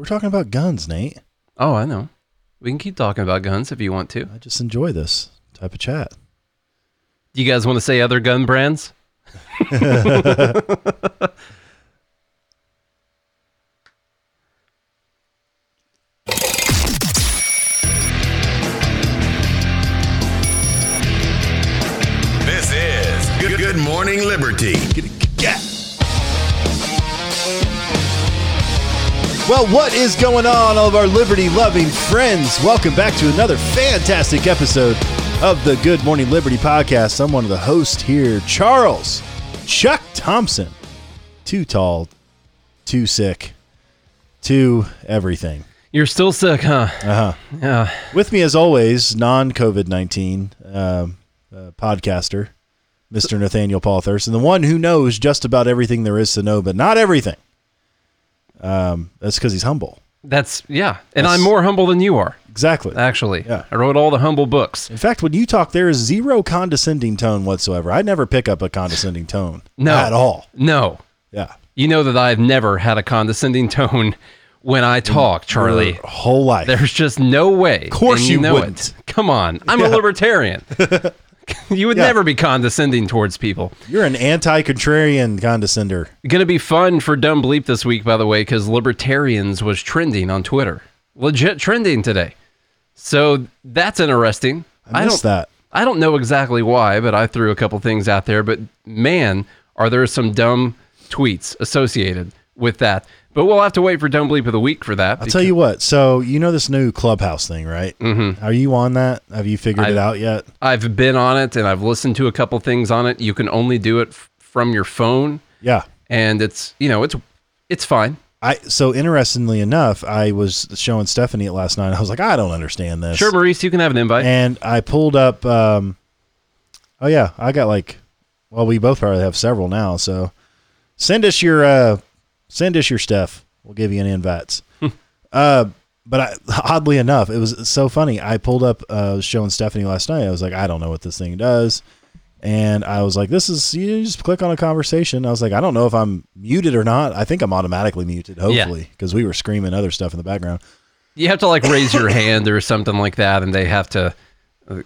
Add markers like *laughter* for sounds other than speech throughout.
We're talking about guns, Nate. Oh, I know. We can keep talking about guns if you want to. I just enjoy this type of chat. Do you guys want to say other gun brands? *laughs* This is Good, Good Morning Liberty. Well, what is going on, all of our liberty loving friends? Welcome back to another fantastic episode of the Good Morning Liberty podcast. I'm one of the hosts here, Charles Chuck Thompson. Too tall, too sick, too everything. You're still sick, huh? Uh huh. Yeah. With me, as always, non COVID 19 um, uh, podcaster, Mr. Nathaniel Paul Thurston, the one who knows just about everything there is to know, but not everything. Um, that's because he's humble. That's yeah. And That's- I'm more humble than you are, Exactly. actually. Yeah. I wrote all the humble books. In fact, when you talk, there is zero condescending tone whatsoever. I never pick up a condescending tone. *laughs* No. At all. No. Yeah. You know that I've never had a condescending *laughs* tone when I talk, Charlie. Your whole life. There's just no way. Of course you know wouldn't. it. Come on. I'm a *laughs* libertarian. *laughs* you would Yeah. never be condescending towards people. You're an anti contrarian condescender. Going to be fun for Dumb Bleep this week, by the way, because libertarians was trending on Twitter. Legit trending today. So that's interesting. I missed don't, that. I don't know exactly why, but I threw a couple things out there. But man, are there some dumb tweets associated with that. But we'll have to wait for Dumb Bleep of the Week for that. I'll tell you what. So, you know this new clubhouse thing, right? Mm-hmm. Are you on that? Have you figured it I've- out yet? I've been on it and I've listened to a couple things on it. You can only do it f- from your phone, Yeah. and it's you know it's it's fine. I so interestingly enough, I was showing Stephanie it last night. I was like, I don't understand this. Sure, Maurice, you can have an invite. And I pulled up. Um, oh yeah, I got like. Well, we both probably have several now. So send us your uh, send us your stuff. We'll give you an invites. uh, but I, oddly enough, it was so funny. I pulled up. Uh, I was showing Stephanie last night. I was like, I don't know what this thing does. And I was like, this is you just click on a conversation. I was like, I don't know if I'm muted or not. I think I'm automatically muted, hopefully, because we were screaming other stuff in the background. you have to like raise your hand or something like that, and they have to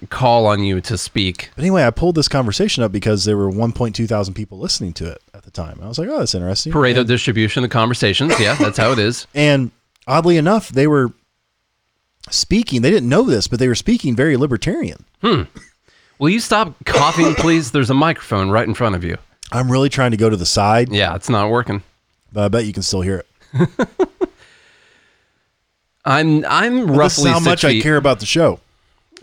call on you to speak. But anyway, I pulled this conversation up because there were 1.2 thousand people listening to it at the time. I was like, oh, that's interesting. Pareto And, distribution of conversations. Yeah, that's how it is. *laughs* and oddly enough, they were speaking. They didn't know this, but they were speaking very libertarian. Hmm. Will you stop coughing, *coughs* please? There's a microphone right in front of you. I'm really trying to go to the side, Yeah, it's not working. but I bet you can still hear it. *laughs* I'm I'm This roughly is how much I care about the show.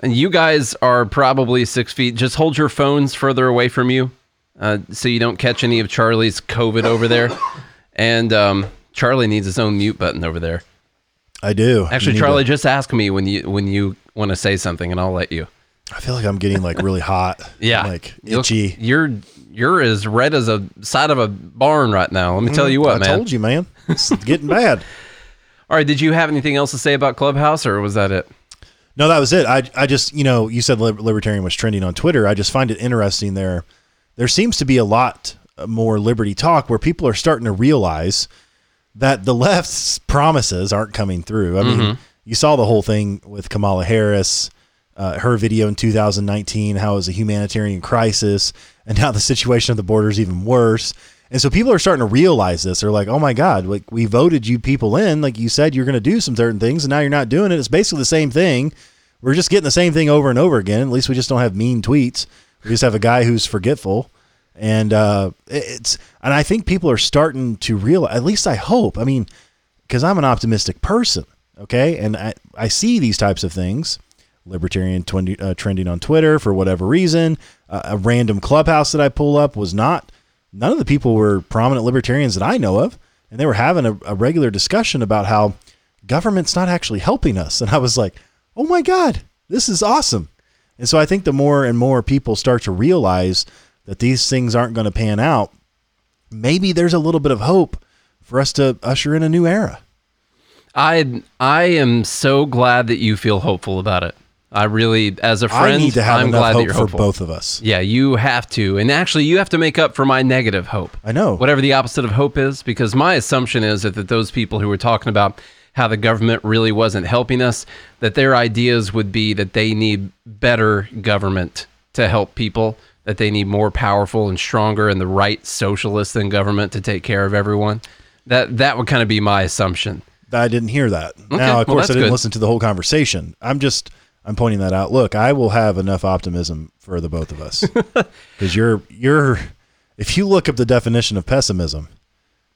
And you guys are probably six feet. Just hold your phones further away from you, uh, so you don't catch any of Charlie's COVID over there. And um, Charlie needs his own mute button over there. I do. Actually, Charlie, to- just ask me when you when you want to say something, and I'll let you. I feel like I'm getting like really hot. *laughs* Yeah, like itchy. You're you're as red as a side of a barn right now. Let me tell you what, I man. I told you, man. It's getting bad. *laughs* All right, did you have anything else to say about Clubhouse, or was that it? No, that was it. I, I just, you know, you said libertarian was trending on Twitter. I just find it interesting there. There seems to be a lot more liberty talk where people are starting to realize that the left's promises aren't coming through. I mean, you saw the whole thing with Kamala Harris, uh, her video in 2019, how it was a humanitarian crisis, and now the situation of the border is even worse. And so people are starting to realize this. They're like, "Oh my God! Like we voted you people in. Like you said you're going to do some certain things, and now you're not doing it. It's basically the same thing. We're just getting the same thing over and over again. At least we just don't have mean tweets. We just have a guy who's forgetful, and uh, it's. And I think people are starting to realize. At least I hope. I mean, because I'm an optimistic person, okay, and I I see these types of things. Libertarian twenty, uh, trending on Twitter for whatever reason. Uh, a random clubhouse that I pull up was not none of the people were prominent libertarians that I know of, and they were having a, a regular discussion about how government's not actually helping us. *laughs* And I was like, oh my God, this is awesome. And so I think the more and more people start to realize that these things aren't going to pan out, maybe there's a little bit of hope for us to usher in a new era. I I am so glad that you feel hopeful about it. I really, as a friend, need to have I'm enough glad that you're for both of us. Yeah, you have to, and actually, you have to make up for my negative hope. I know. whatever the opposite of hope is, because my assumption is that, that those people who were talking about how the government really wasn't helping us, that their ideas would be that they need better government to help people, that they need more powerful and stronger and the right socialist than government to take care of everyone. That that would kind of be my assumption. I didn't hear that. now, of well, course, I didn't good. listen to the whole conversation. I'm just I'm pointing that out. Look, I will have enough optimism for the both of us *laughs* because you're you're if you look up the definition of pessimism,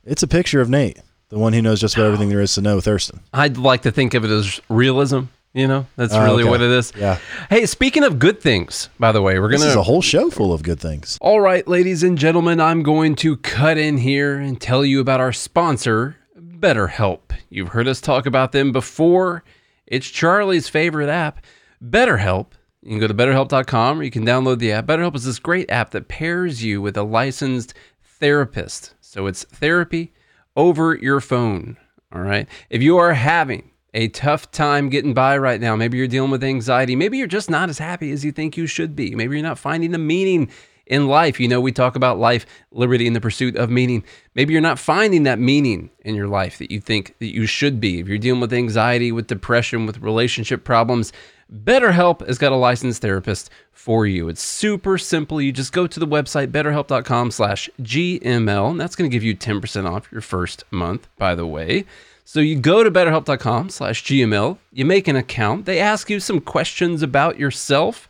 it's a picture of Nate, the one who knows just about everything there is to know, Thurston. I'd like to think of it as realism. You know, that's Oh, really okay. what it is. Yeah. Hey, speaking of good things, by the way, we're gonna is a whole show full of good things. All right, ladies and gentlemen, I'm going to cut in here and tell you about our sponsor, BetterHelp. You've heard us talk about them before. It's Charlie's favorite app, BetterHelp. You can go to betterhelp.com or you can download the app. BetterHelp is this great app that pairs you with a licensed therapist. So it's therapy over your phone. All right. If you are having a tough time getting by right now, maybe you're dealing with anxiety, maybe you're just not as happy as you think you should be, maybe you're not finding the meaning in life. You know, we talk about life, liberty, and the pursuit of meaning. Maybe you're not finding that meaning in your life that you think that you should be. If you're dealing with anxiety, with depression, with relationship problems, BetterHelp has got a licensed therapist for you. It's super simple. You just go to the website betterhelp.com slash GML, and that's going to give you 10% off your first month, by the way. So you go to betterhelp.com slash GML, you make an account, they ask you some questions about yourself,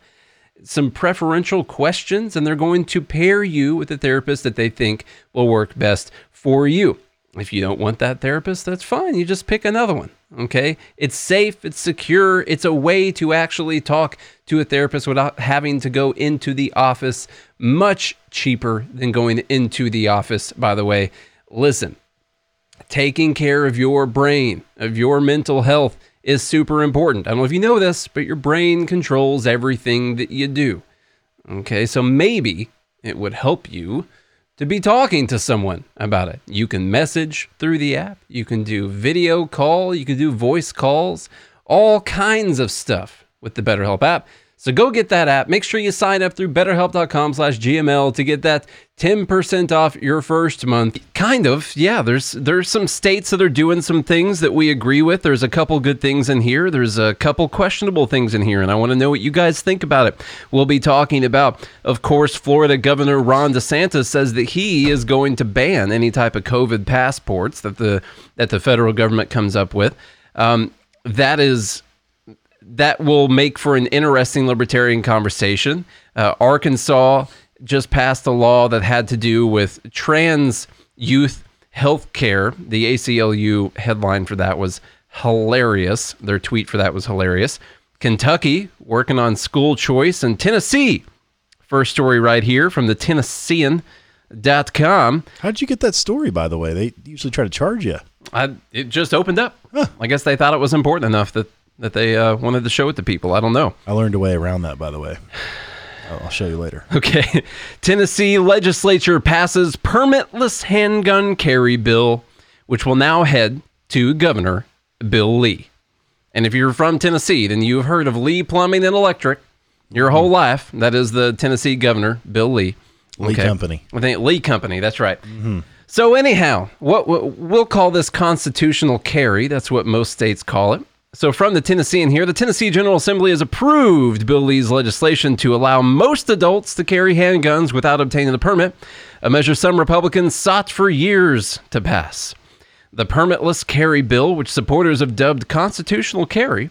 some preferential questions, and they're going to pair you with a therapist that they think will work best for you. If you don't want that therapist, that's fine. You just pick another one. Okay. It's safe, it's secure, it's a way to actually talk to a therapist without having to go into the office. Much cheaper than going into the office, by the way. Listen, taking care of your brain, of your mental health is super important. I don't know if you know this, but your brain controls everything that you do. Okay, so maybe it would help you to be talking to someone about it. You can message through the app, you can do video call, you can do voice calls, all kinds of stuff with the BetterHelp app. So go get that app. Make sure you sign up through betterhelp.com slash GML to get that 10% off your first month. Kind of, yeah. There's there's some states that are doing some things that we agree with. There's a couple good things in here. There's a couple questionable things in here, and I want to know what you guys think about it. We'll be talking about, of course, Florida Governor Ron DeSantis says that he is going to ban any type of COVID passports that the that the federal government comes up with. Um, that is that will make for an interesting libertarian conversation. Uh, Arkansas just passed a law that had to do with trans youth health care. The ACLU headline for that was hilarious. Their tweet for that was hilarious. Kentucky working on school choice, and Tennessee. First story right here from the Tennessean.com. How did you get that story, by the way? They usually try to charge you. I, it just opened up. I guess they thought it was important enough that, that they uh, wanted to show it to people. I don't know. I learned a way around that, by the way. I'll show you later. Okay. *laughs* Tennessee legislature passes permitless handgun carry bill, which will now head to Governor Bill Lee. And if you're from Tennessee, then you've heard of Lee Plumbing and Electric your whole life. That is the Tennessee Governor Bill Lee. Lee Company. I think Lee Company. That's right. So anyhow, what we'll call this constitutional carry. That's what most states call it. So from the Tennessean here, the Tennessee General Assembly has approved Bill Lee's legislation to allow most adults to carry handguns without obtaining a permit, a measure some Republicans sought for years to pass. The permitless carry bill, which supporters have dubbed constitutional carry,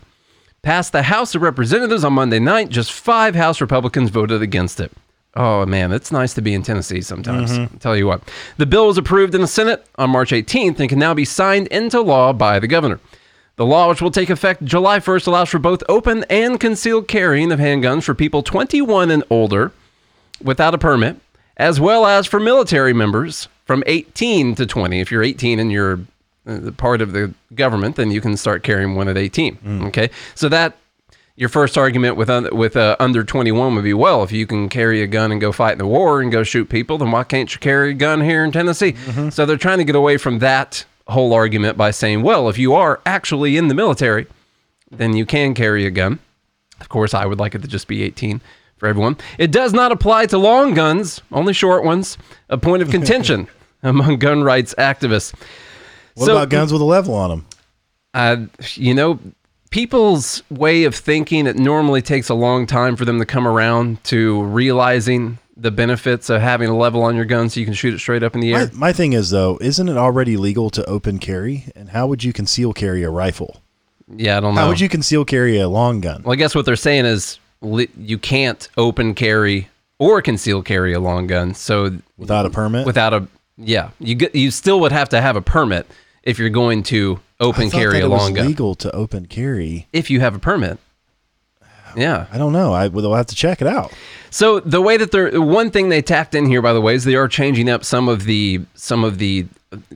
passed the House of Representatives on Monday night. Just five House Republicans voted against it. Oh man, it's nice to be in Tennessee sometimes. Mm-hmm. I'll tell you what. The bill was approved in the Senate on March 18th and can now be signed into law by the governor. The law, which will take effect July 1st, allows for both open and concealed carrying of handguns for people 21 and older without a permit, as well as for military members from 18 to 20. If you're 18 and you're uh, part of the government, then you can start carrying one at 18. Okay, so that your first argument with un- with uh, under 21 would be well, if you can carry a gun and go fight in the war and go shoot people, then why can't you carry a gun here in Tennessee? So they're trying to get away from that whole argument by saying, well, if you are actually in the military, then you can carry a gun. Of course, I would like it to just be 18 for everyone. It does not apply to long guns, only short ones, a point of *laughs* contention among gun rights activists. What So- about guns with a level on them? uh, you know, people's way of thinking, it normally takes a long time for them to come around to realizing the benefits of having a level on your gun so you can shoot it straight up in the air. my thing is though, isn't it already legal to open carry? And how would you conceal carry a rifle? yeah, I don't know. How would you conceal carry a long gun? Well, I guess what they're saying is li- you can't open carry or conceal carry a long gun. So Without a permit? without a yeah, you get, you still would have to have a permit if you're going to open carry a it was long gun. legal to open carry. If you have a permit. Yeah. I don't know. I will have to check it out. So the way that they're one thing they tacked in here, by the way, is they are changing up some of the some of the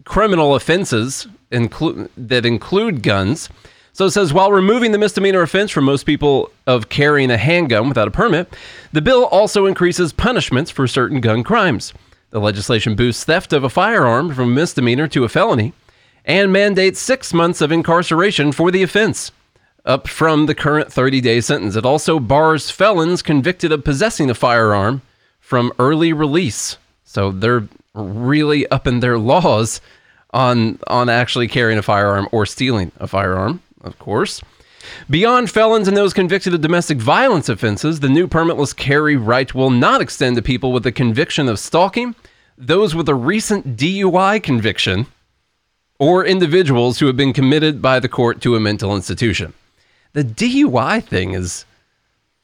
criminal offenses include that include guns. So it says while removing the misdemeanor offense from most people of carrying a handgun without a permit, the bill also increases punishments for certain gun crimes. The legislation boosts theft of a firearm from a misdemeanor to a felony, and mandates six months of incarceration for the offense up from the current 30 day sentence. It also bars felons convicted of possessing a firearm from early release. So they're really upping their laws on on actually carrying a firearm or stealing a firearm, of course. Beyond felons and those convicted of domestic violence offenses, the new permitless carry right will not extend to people with a conviction of stalking, those with a recent DUI conviction, or individuals who have been committed by the court to a mental institution. The DUI thing is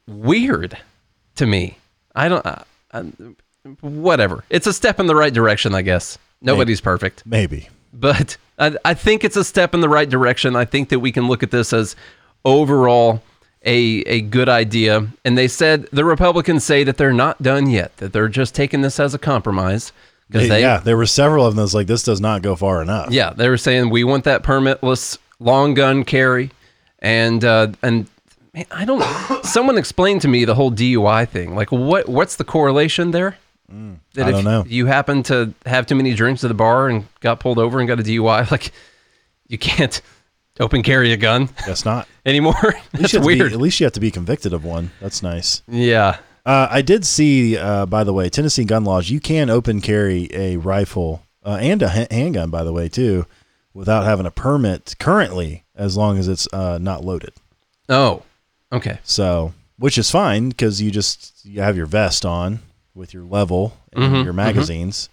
weird to me. I don't. Uh, uh, whatever. It's a step in the right direction, I guess. Nobody's perfect, Maybe. but I, I think it's a step in the right direction. I think that we can look at this as overall a a good idea. And they said the Republicans say that they're not done yet. That they're just taking this as a compromise because They- yeah, there were several of them that's like this does not go far enough. yeah, they were saying we want that permitless long gun carry, and uh, and man, I don't. *coughs* someone explained to me the whole DUI thing. Like, what what's the correlation there? that Mm, I if don't know. You happen to have too many drinks at the bar and got pulled over and got a DUI. *laughs* Like, you can't open carry a gun Guess not. *laughs* anymore. That's have be- weird. at least you have to be convicted of one. That's nice. yeah. Uh, I did see, uh, by the way, Tennessee gun laws. You can open carry a rifle uh, and a ha- handgun, by the way, too, without having a permit currently, as long as it's uh, not loaded. Oh. Okay. So, which is fine because you just you have your vest on with your level and Mhm, your magazines,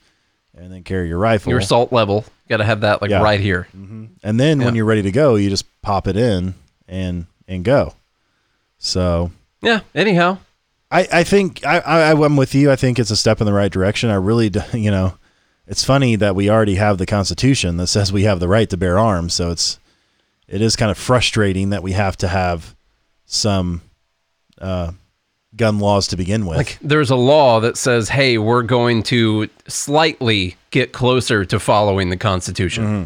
and then carry your rifle. Your salt level. Got to have that like Yeah. right here. and then when you're ready to go, you just pop it in and and go. So Yeah. Anyhow. I, I think I, I I'm with you. I think it's a step in the right direction. I really, *laughs* you know, it's funny that we already have the Constitution that says we have the right to bear arms. So it's it is kind of frustrating that we have to have some uh, gun laws to begin with. Like there's a law that says, "Hey, we're going to slightly get closer to following the Constitution, Mm-hmm.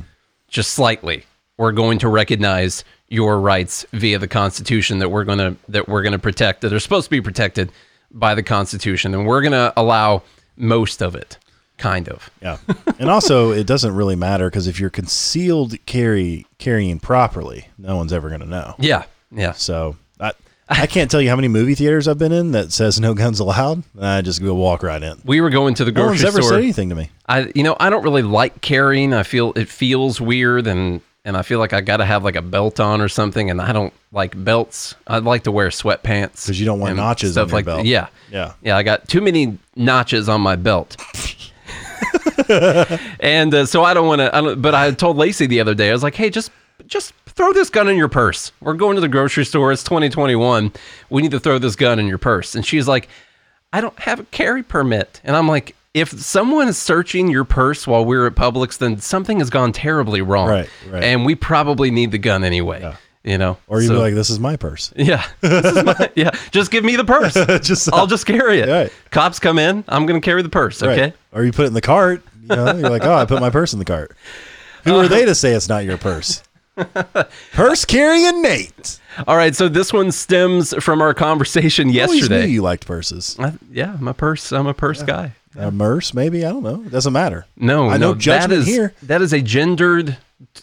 just slightly. We're going to recognize your rights via the Constitution that we're gonna that we're gonna protect that are supposed to be protected by the Constitution, and we're gonna allow most of it, kind of. yeah, and also it doesn't really matter because if you're concealed carry carrying properly, no one's ever going to know. Yeah, yeah. So I I can't tell you how many movie theaters I've been in that says no guns allowed. and I just go walk right in. We were going to the No one's grocery ever store. said anything to me. I you know I don't really like carrying. I feel it feels weird and and I feel like I got to have like a belt on or something. And I don't like belts. I'd like to wear sweatpants because you don't want notches stuff on your like belt. Yeah, Yeah. yeah. I got too many notches on my belt. *laughs* and uh, so I don't want to. But I told Lacey the other day. I was like, "Hey, just just throw this gun in your purse. We're going to the grocery store. It's 2021. We need to throw this gun in your purse." And she's like, "I don't have a carry permit." And I'm like, "If someone is searching your purse while we're at Publix, then something has gone terribly wrong. Right, right. And we probably need the gun anyway." You know, Or you'd So- be like, "This is my purse." *laughs* yeah, this is my, yeah. Just give me the purse. *laughs* Just- I'll just carry it. Right. Cops come in. I'm gonna carry the purse. Right. Okay. Or you put it in the cart. You know, you're like, "Oh, I put my purse in the cart." Who are they to say it's not your purse? *laughs* purse carrying Nate. All right. So this one stems from our conversation yesterday. you liked purses. I- yeah, I'm a purse. I'm a purse guy. A merce, maybe. I don't know. It doesn't matter. No, I know that judgment is here. that is a gendered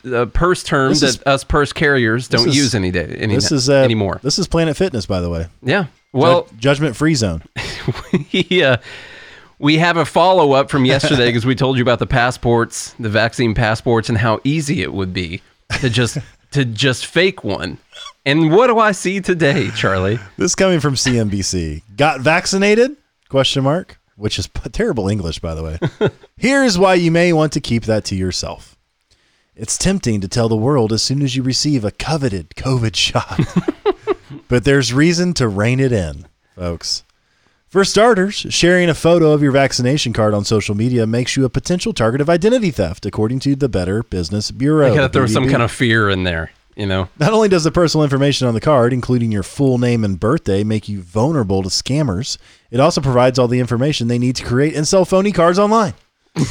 uh, purse term This that is- us purse carriers don't is- use any day any This is uh, anymore. This is Planet Fitness, by the way. yeah. Well, judgment free zone. *laughs* we, uh, we have a follow up from yesterday because we told you about the passports, the vaccine passports, and how easy it would be to just to just fake one. And what do I see today, Charlie? *laughs* This coming from CNBC. Got vaccinated? Question mark. Which is p- *laughs* terrible English, by the way. Here's why you may want to keep that to yourself. It's tempting to tell the world as soon as you receive a coveted COVID *laughs* shot. but there's reason to rein it in, folks. For starters, sharing a photo of your vaccination card on social media makes you a potential target of identity theft, according to the Better Business Bureau. I gotta the throw some kind of fear in there, you know? Not only does the personal information on the card, including your full name and birthday, make you vulnerable to scammers, it also provides all the information they need to create and sell phony cards online. *laughs*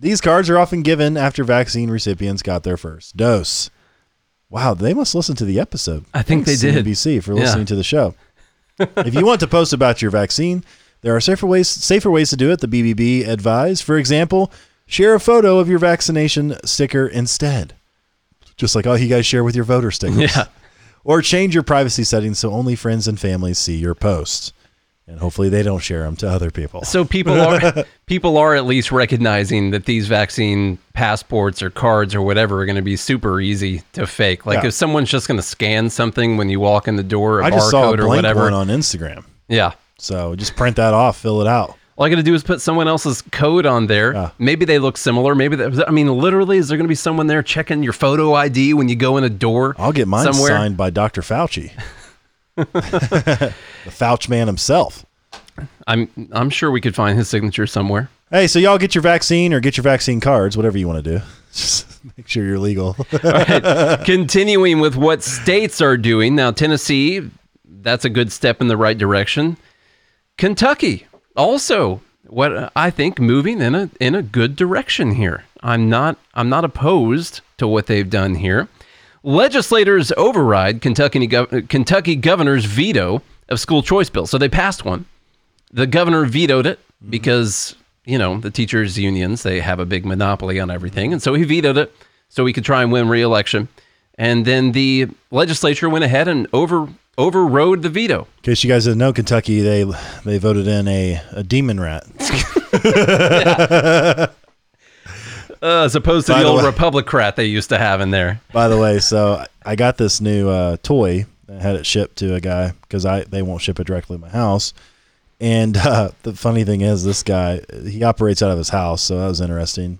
These cards are often given after vaccine recipients got their first dose. Wow, they must listen to the episode. I think Thanks, they did. CNBC for Yeah. listening to the show. if you want to post about your vaccine, there are safer ways safer ways to do it. The BBB advise, for example, share a photo of your vaccination sticker instead just like oh, you guys share with your voter stickers. Yeah. *laughs* Or change your privacy settings so only friends and family see your posts, and hopefully they don't share them to other people. So people *laughs* are people are at least recognizing that these vaccine passports or cards or whatever are going to be super easy to fake. Like Yeah. if someone's just going to scan something when you walk in the door, a I just saw a barcode or whatever. one on Instagram, yeah. so just print that off, fill it out. All I got to do is put someone else's code on there. Maybe they look similar. Maybe they, I mean, literally, is there going to be someone there checking your photo ID when you go in a door? I'll get mine somewhere? signed by Dr. Fauci, *laughs* the Fauci man himself. I'm I'm sure we could find his signature somewhere. Hey, so y'all get your vaccine or get your vaccine cards, whatever you want to do. *laughs* Just make sure you're legal. *laughs* Continuing with what states are doing now, Tennessee, that's a good step in the right direction. Kentucky, also, what uh, I think moving in a in a good direction here. I'm not I'm not opposed to what they've done here. Legislators override Kentucky gov- uh, Kentucky governor's veto of school choice bill. So they passed one. The governor vetoed it mm-hmm. because you know the teachers unions they have a big monopoly on everything, and so he vetoed it so he could try and win re-election. And then the legislature went ahead and over overrode the veto. In case you guys didn't know, Kentucky they they voted in a, a demon rat. *laughs* Uh, as opposed to By the the old way- Republicrat they used to have in there. By the way, so I got this new uh, toy. I had it shipped to a guy because I they won't ship it directly to my house. And uh, the funny thing is, this guy he operates out of his house, so that was interesting.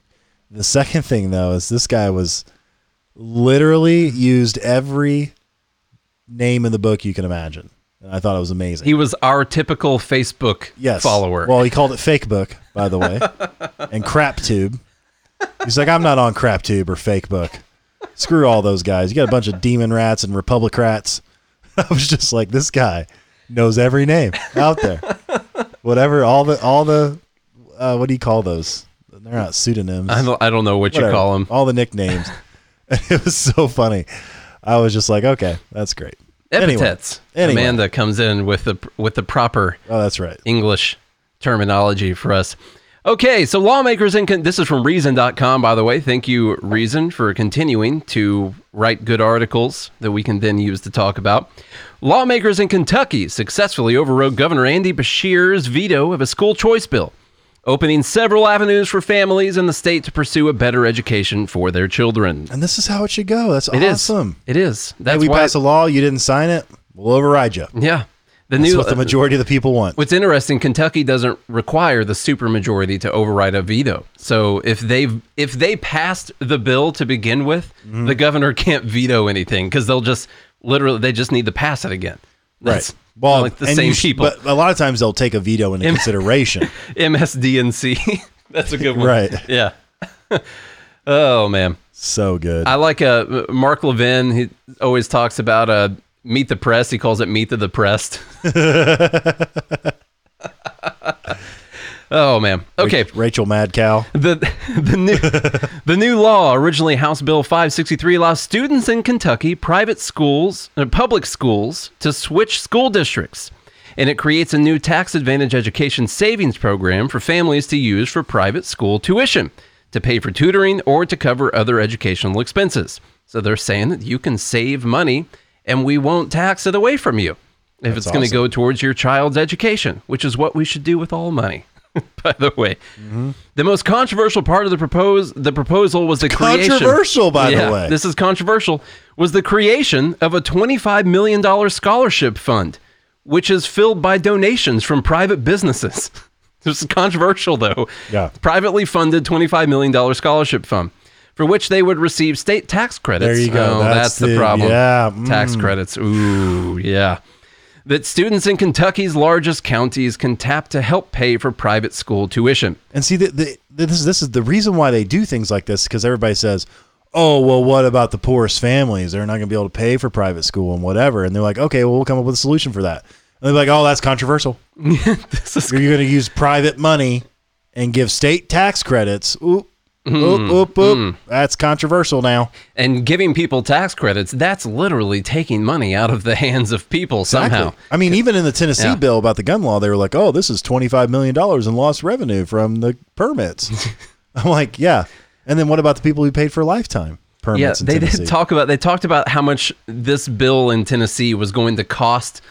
The second thing though is this guy was literally used every name in the book you can imagine. And I thought it was amazing. He was our typical Facebook yes. follower. Well, he called it fake book, by the way, *laughs* and crap tube. He's like, I'm not on crap tube or fake book. Screw all those guys. You got a bunch of demon rats and republicrats. *laughs* I was just like, this guy knows every name out there. Whatever, all the all the uh, what do you call those? They're not pseudonyms. I don't, I don't know what you call them. All the nicknames. *laughs* it was so funny. I was just like, okay, that's great. Anyway. Epithets. Anyway. Amanda comes in with the with the proper Oh, that's right. English terminology for us. Okay, so lawmakers in con- this is from reason.com by the way. Thank you Reason for continuing to write good articles that we can then use to talk about. Lawmakers in Kentucky successfully overrode Governor Andy Beshear's veto of a school choice bill, opening several avenues for families in the state to pursue a better education for their children. And this is how it should go. That's It is. awesome. It is. Hey, That's we why pass a law, you didn't sign it, we'll override you. Yeah. The That's new what the majority of the people want. What's interesting, Kentucky doesn't require the supermajority to override a veto. So if they if they passed the bill to begin with, Mm-hmm. the governor *laughs* can't veto anything because they'll just literally they just need to pass it again. That's Well, like the same sh- people. But a lot of times they'll take a veto into consideration. *laughs* MSDNC. *laughs* That's a good one. Right. Yeah. *laughs* oh man. so good. I like uh, Mark Levin. He always talks about uh, meet the press. He calls it meet the depressed. Oh man. Okay. Rachel Madcow. The *laughs* the new the new law, originally House Bill 563, allows students in Kentucky private schools, uh, public schools, to switch school districts, and it creates a new tax advantage education savings program for families to use for private school tuition, to pay for tutoring or to cover other educational expenses. So they're saying that you can save money, and we won't tax it away from you if it's going to awesome. go towards your child's education, which is what we should do with all money. *laughs* by the way. Mm-hmm. The most controversial part of the propose the proposal was the creation. Controversial, by the way. This is controversial. Was the creation of a $25 million scholarship fund, which is filled by donations from private businesses. *laughs* this is controversial, though. Yeah. Privately funded $25 million scholarship fund, for which they would receive state tax credits. There you go. Oh, that's, That's the, the- problem. yeah, Tax mm. credits. Ooh, yeah. That students in Kentucky's largest counties can tap to help pay for private school tuition. And see, the, the, this is this is the reason why they do things like this because everybody says, "Oh, well, what about the poorest families? They're not going to be able to pay for private school and whatever." And they're like, "Okay, well, we'll come up with a solution for that." And they're like, "Oh, that's controversial. *laughs* This is You're going to use private money and give state tax credits. Oop, Hmm, oop, oop, oop. That's controversial now. and giving people tax credits, that's literally taking money out of the *laughs* hands of people somehow. Exactly. I mean, even in the Tennessee Yeah. bill about the gun law, they were like, "Oh, this is twenty five million dollars in lost revenue from the permits." *laughs* I'm like, "Yeah." And then what about the people who paid for lifetime permits? Yeah, they did *laughs* talk about they talked about how much this bill in Tennessee was going to cost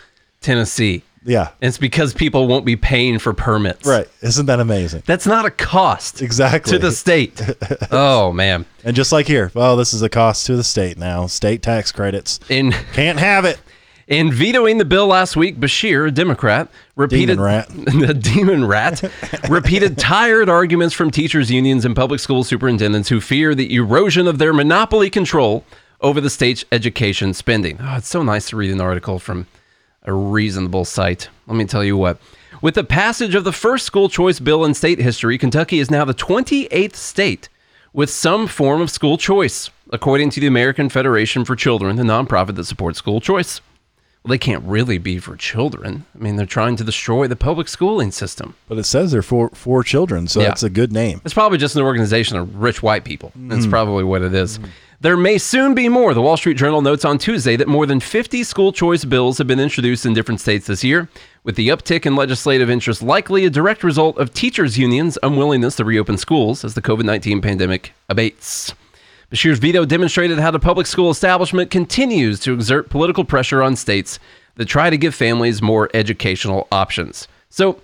Tennessee. Yeah, And it's because people won't be paying for permits. right. Isn't that amazing? That's not a cost Exactly. to the state. *laughs* oh man. And just like here, well, this is a cost to the state now. State tax credits In can't have it. in vetoing the bill last week, Beshear, a Democrat, repeated Demon rat. *laughs* the demon rat *laughs* repeated tired arguments from teachers unions and public school superintendents who fear the erosion of their monopoly control over the state's education spending. Oh, it's so nice to read an article from a reasonable site. Let me tell you what. With the passage of the first school choice bill in state history, Kentucky is now the 28th state with some form of school choice, according to the American Federation for Children, the nonprofit that supports school choice. Well, they can't really be for children. I mean, they're trying to destroy the public schooling system. But it says they're for four children, so Yeah. that's a good name. It's probably just an organization of rich white people. That's Mm. probably what it is. There may soon be more. The Wall Street Journal notes on Tuesday that more than 50 school choice bills have been introduced in different states this year, with the uptick in legislative interest likely a direct result of teachers' unions' unwillingness to reopen schools as the COVID 19 pandemic abates. Beshear's veto demonstrated how the public school establishment continues to exert political pressure on states that try to give families more educational options. So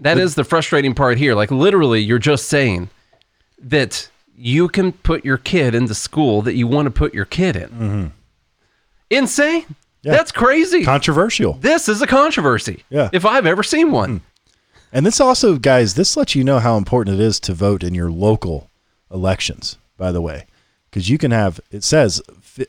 that is the frustrating part here. Like literally, you're just saying that you can put your kid in the school that you want to put your kid in. Insane. Mm-hmm. Yeah. That's crazy. Controversial. this is a controversy. Yeah. Hmm. If I've ever seen one. And this also, guys, this lets you know how important it is to vote in your local elections, by the way. Because you can have, it says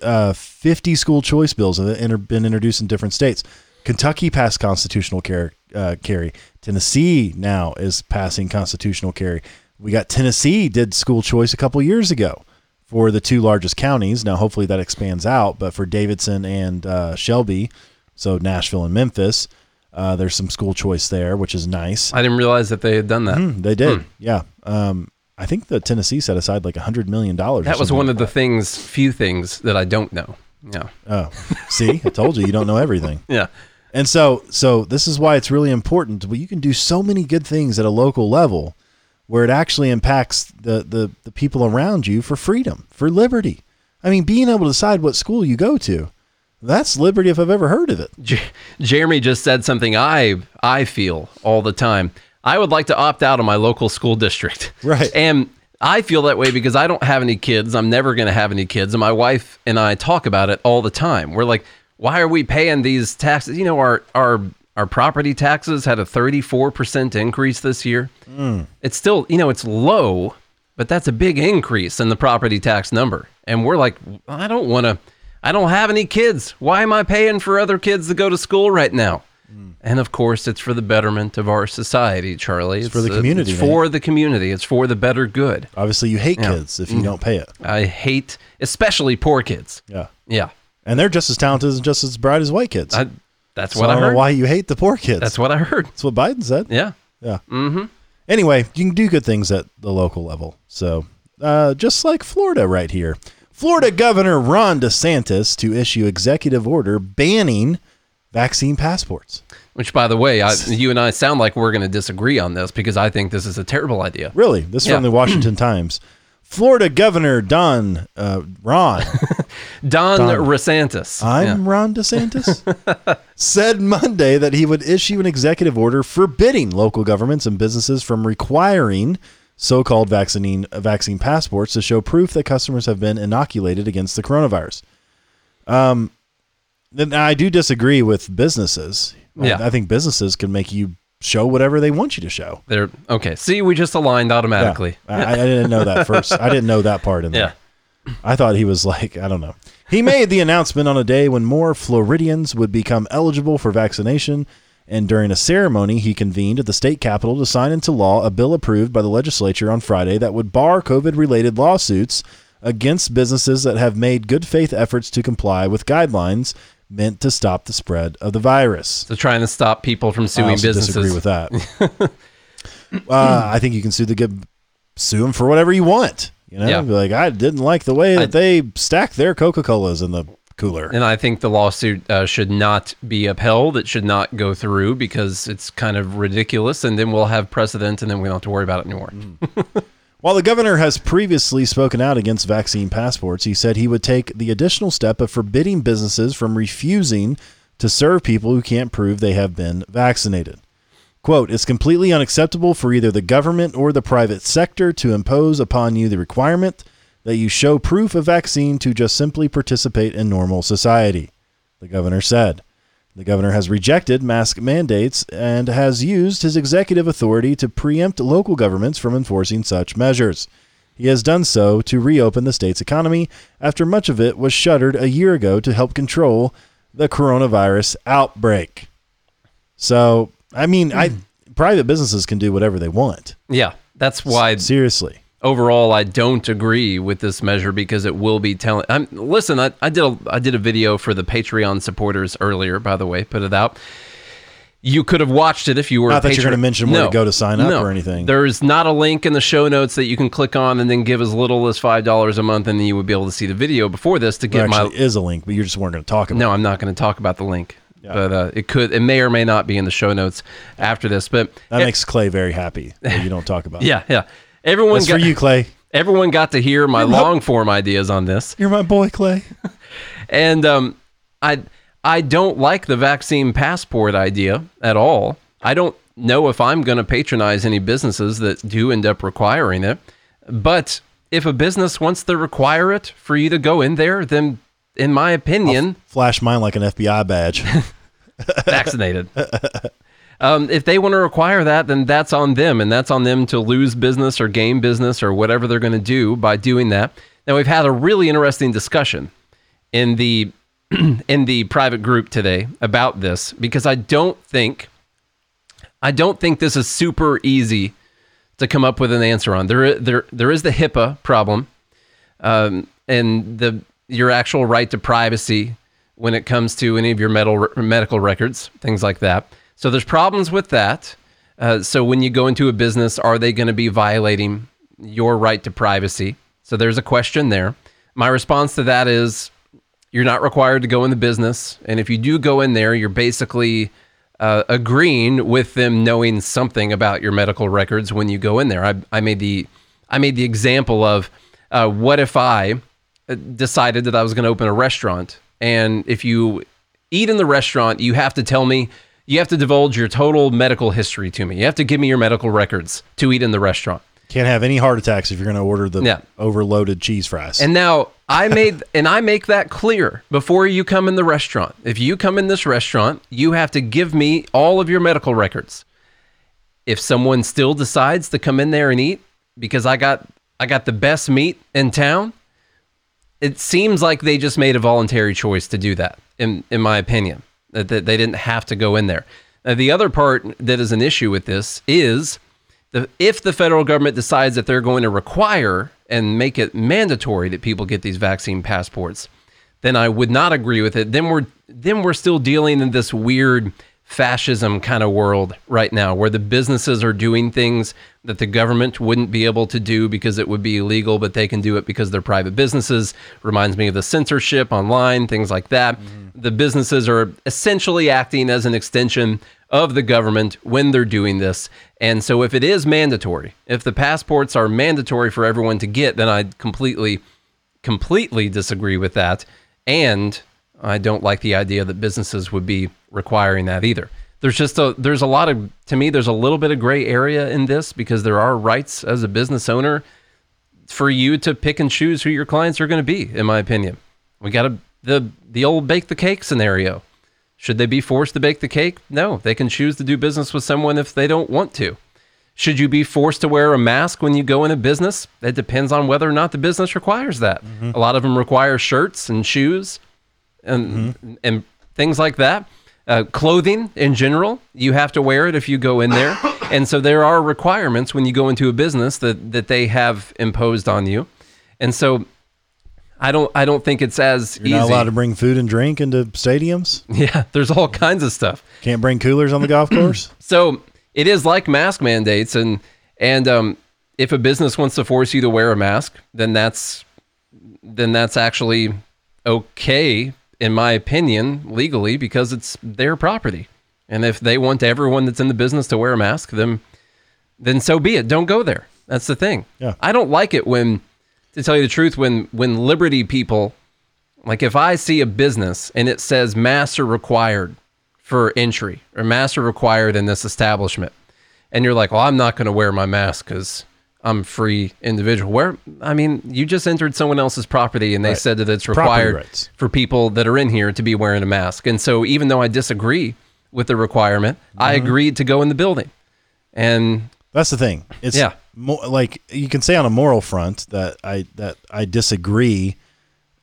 uh, 50 school choice bills have been introduced in different states. Kentucky passed constitutional care, uh, carry. Tennessee now is passing constitutional carry. We got Tennessee did school choice a couple years ago for the two largest counties. Now, hopefully that expands out, but for Davidson and uh, Shelby, so Nashville and Memphis, uh, there's some school choice there, which is nice. I didn't realize that they had done that. Mm, they did, yeah. Um, I think the Tennessee set aside like a hundred million dollars. That was one of the things, few things that I don't know. Yeah. Oh, see, I told you, you don't know everything. *laughs* Yeah. And so, so this is why it's really important. Well, you can do so many good things at a local level, where it actually impacts the the the people around you for freedom, for liberty. I mean, being able to decide what school you go to, that's liberty if I've ever heard of it. J- Jeremy just said something I I feel all the time. I would like to opt out of my local school district. Right. And I feel that way because I don't have any kids. I'm never going to have any kids. And my wife and I talk about it all the time. We're like, why are we paying these taxes? You know, our our our property taxes had a 34% increase this year. Hmm. It's still, you know, it's low, but that's a big increase in the property tax number. And we're like, I don't want to I don't have any kids. Why am I paying for other kids to go to school right now? Hmm. And of course, it's for the betterment of our society, Charlie. It's, for the community, It's for the community. It's for the better good. Obviously, you hate Yeah. kids if you mm-hmm. don't pay it. I hate, especially poor kids. Yeah, Yeah, and they're just as talented and just as bright as white kids. I, that's so what I I, don't heard. know why you hate the poor kids. That's what I heard. That's what Biden said. Yeah. Yeah. Mm-hmm. Anyway, you can do good things at the local level. So, uh, just like Florida right here. Florida Governor Ron DeSantis to issue executive order banning vaccine passports. Which, by the way, I, you and I sound like we're going to disagree on this because I think this is a terrible idea. Really, this is Yeah. from the Washington Times. Florida Governor Don uh, Ron, *laughs* Don, Don. Rosantis. I'm Ron DeSantis, *laughs* said Monday that he would issue an executive order forbidding local governments and businesses from requiring so-called vaccine vaccine passports to show proof that customers have been inoculated against the coronavirus. Um, then I do disagree with businesses. Yeah. I think businesses can make you show whatever they want you to show. They're okay. See, we just aligned automatically. Yeah. I, I didn't know that *laughs* first. I didn't know that part in there. Yeah. I thought he was like, I don't know. He made the announcement on a day when more Floridians would become eligible for vaccination. And during a ceremony he convened at the state capitol to sign into law a bill approved by the legislature on Friday that would bar COVID related lawsuits against businesses that have made good faith efforts to comply with guidelines meant to stop the spread of the virus. So trying to stop people from I suing also businesses. disagree with that. *laughs* uh, I think you can sue the good, sue them for whatever you want. You know, Yeah. Be like I didn't like the way that I- they stack their Coca Colas in the cooler. And I think the lawsuit uh, should not be upheld. It should not go through because it's kind of ridiculous. And then we'll have precedent, and then we don't have to worry about it anymore. *laughs* While the governor has previously spoken out against vaccine passports, he said he would take the additional step of forbidding businesses from refusing to serve people who can't prove they have been vaccinated. Quote, it's completely unacceptable for either the government or the private sector to impose upon you the requirement that you show proof of vaccine to just simply participate in normal society, the governor said. The governor has rejected mask mandates and has used his executive authority to preempt local governments from enforcing such measures. He has done so to reopen the state's economy after much of it was shuttered a year ago to help control the coronavirus outbreak. So, I mean, I hmm. private businesses can do whatever they want. Yeah, that's why Seriously. Overall I don't agree with this measure because it will be telling. I'm listen. I, I did a I did a video for the Patreon supporters earlier. By the way, put it out. You could have watched it if you were. Not that you're gonna mention where to go to sign up No. or anything. There's not a link in the show notes that you can click on and then give as little as five dollars a month, and then you would be able to see the video before this to There get my actually is a link, but you just weren't going to talk about no, I'm not going to talk about the link. Yeah. But uh, it could, it may or may not be in the show notes after this. But That makes Clay very happy that you don't talk about. it. *laughs* yeah, yeah. Everyone That's got, for you, Clay. Everyone got to hear my long form ideas on this, You're my boy, Clay. *laughs* and um, I I don't like the vaccine passport idea at all. I don't know if I'm going to patronize any businesses that do end up requiring it. But if a business wants to require it for you to go in there, then in my opinion, Flash mine like an FBI badge. *laughs* vaccinated. *laughs* Um, if they want to require that, then that's on them, and that's on them to lose business or gain business or whatever they're going to do by doing that. Now we've had a really interesting discussion in the *clears throat* in the private group today about this because I don't think I don't think this is super easy to come up with an answer on. There there there is the HIPAA problem um, and the your actual right to privacy when it comes to any of your medical medical records, things like that. So there's problems with that. Uh, so when you go into a business, are they going to be violating your right to privacy? So there's a question there. My response to that is you're not required to go in the business, and if you do go in there, you're basically uh, agreeing with them knowing something about your medical records when you go in there. I, I made the I made the example of uh, what if I uh, decided that I was going to open a restaurant, and if you eat in the restaurant, you have to tell me you have to divulge your total medical history to me. You have to give me your medical records to eat in the restaurant. Can't have any heart attacks if you're going to order the Yeah. overloaded cheese fries. And now I made *laughs* and I make that clear before you come in the restaurant. If you come in this restaurant, you have to give me all of your medical records. If someone still decides to come in there and eat because I got I got the best meat in town, it seems like they just made a voluntary choice to do that in in my opinion. That, they didn't have to go in there. Now, the other part that is an issue with this is the, if the federal government decides that they're going to require and make it mandatory that people get these vaccine passports, then I would not agree with it. Then we're then we're still dealing in this weird fascism kind of world right now where the businesses are doing things that the government wouldn't be able to do because it would be illegal but they can do it because they're private businesses reminds me of the censorship online things like that mm-hmm. The businesses are essentially acting as an extension of the government when they're doing this. And so if it is mandatory, if the passports are mandatory for everyone to get, then I completely completely disagree with that. And I don't like the idea that businesses would be requiring that either. There's just a there's a lot of to me there's a little bit of gray area in this because there are rights as a business owner for you to pick and choose who your clients are going to be in my opinion. We got to the the old bake the cake scenario. Should they be forced to bake the cake? No, they can choose to do business with someone if they don't want to. Should you be forced to wear a mask when you go in a business? It depends on whether or not the business requires that. A lot of them require shirts and shoes and and things like that. Uh, clothing in general, you have to wear it if you go in there, *coughs* and so there are requirements when you go into a business that that they have imposed on you, and so I don't I don't think it's as You're not allowed to bring food and drink into stadiums. *laughs* yeah, there's all kinds of stuff. Can't bring coolers on the golf *clears throat* course. So it is like mask mandates, and and um, if a business wants to force you to wear a mask, then that's then that's actually okay in my opinion legally because it's their property. And if they want everyone that's in the business to wear a mask, then then so be it. Don't go there. That's the thing. Yeah. I don't like it when to tell you the truth when when liberty people like if I see a business and it says masks are required for entry or masks are required in this establishment and you're like, "Well, I'm not going to wear my mask cuz I'm a free individual." Where I mean, you just entered someone else's property and they Right. said that it's required for people that are in here to be wearing a mask. And so even though I disagree with the requirement, I Mm-hmm. agreed to go in the building. And That's the thing. It's Yeah. Mo- like you can say on a moral front that I that I disagree.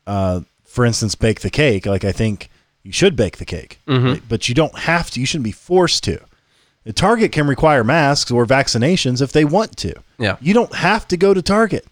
Uh, for instance, bake the cake. Like I think you should bake the cake, Mm-hmm. right? but you don't have to. You shouldn't be forced to. The Target can require masks or vaccinations if they want to. Yeah. you don't have to go to Target.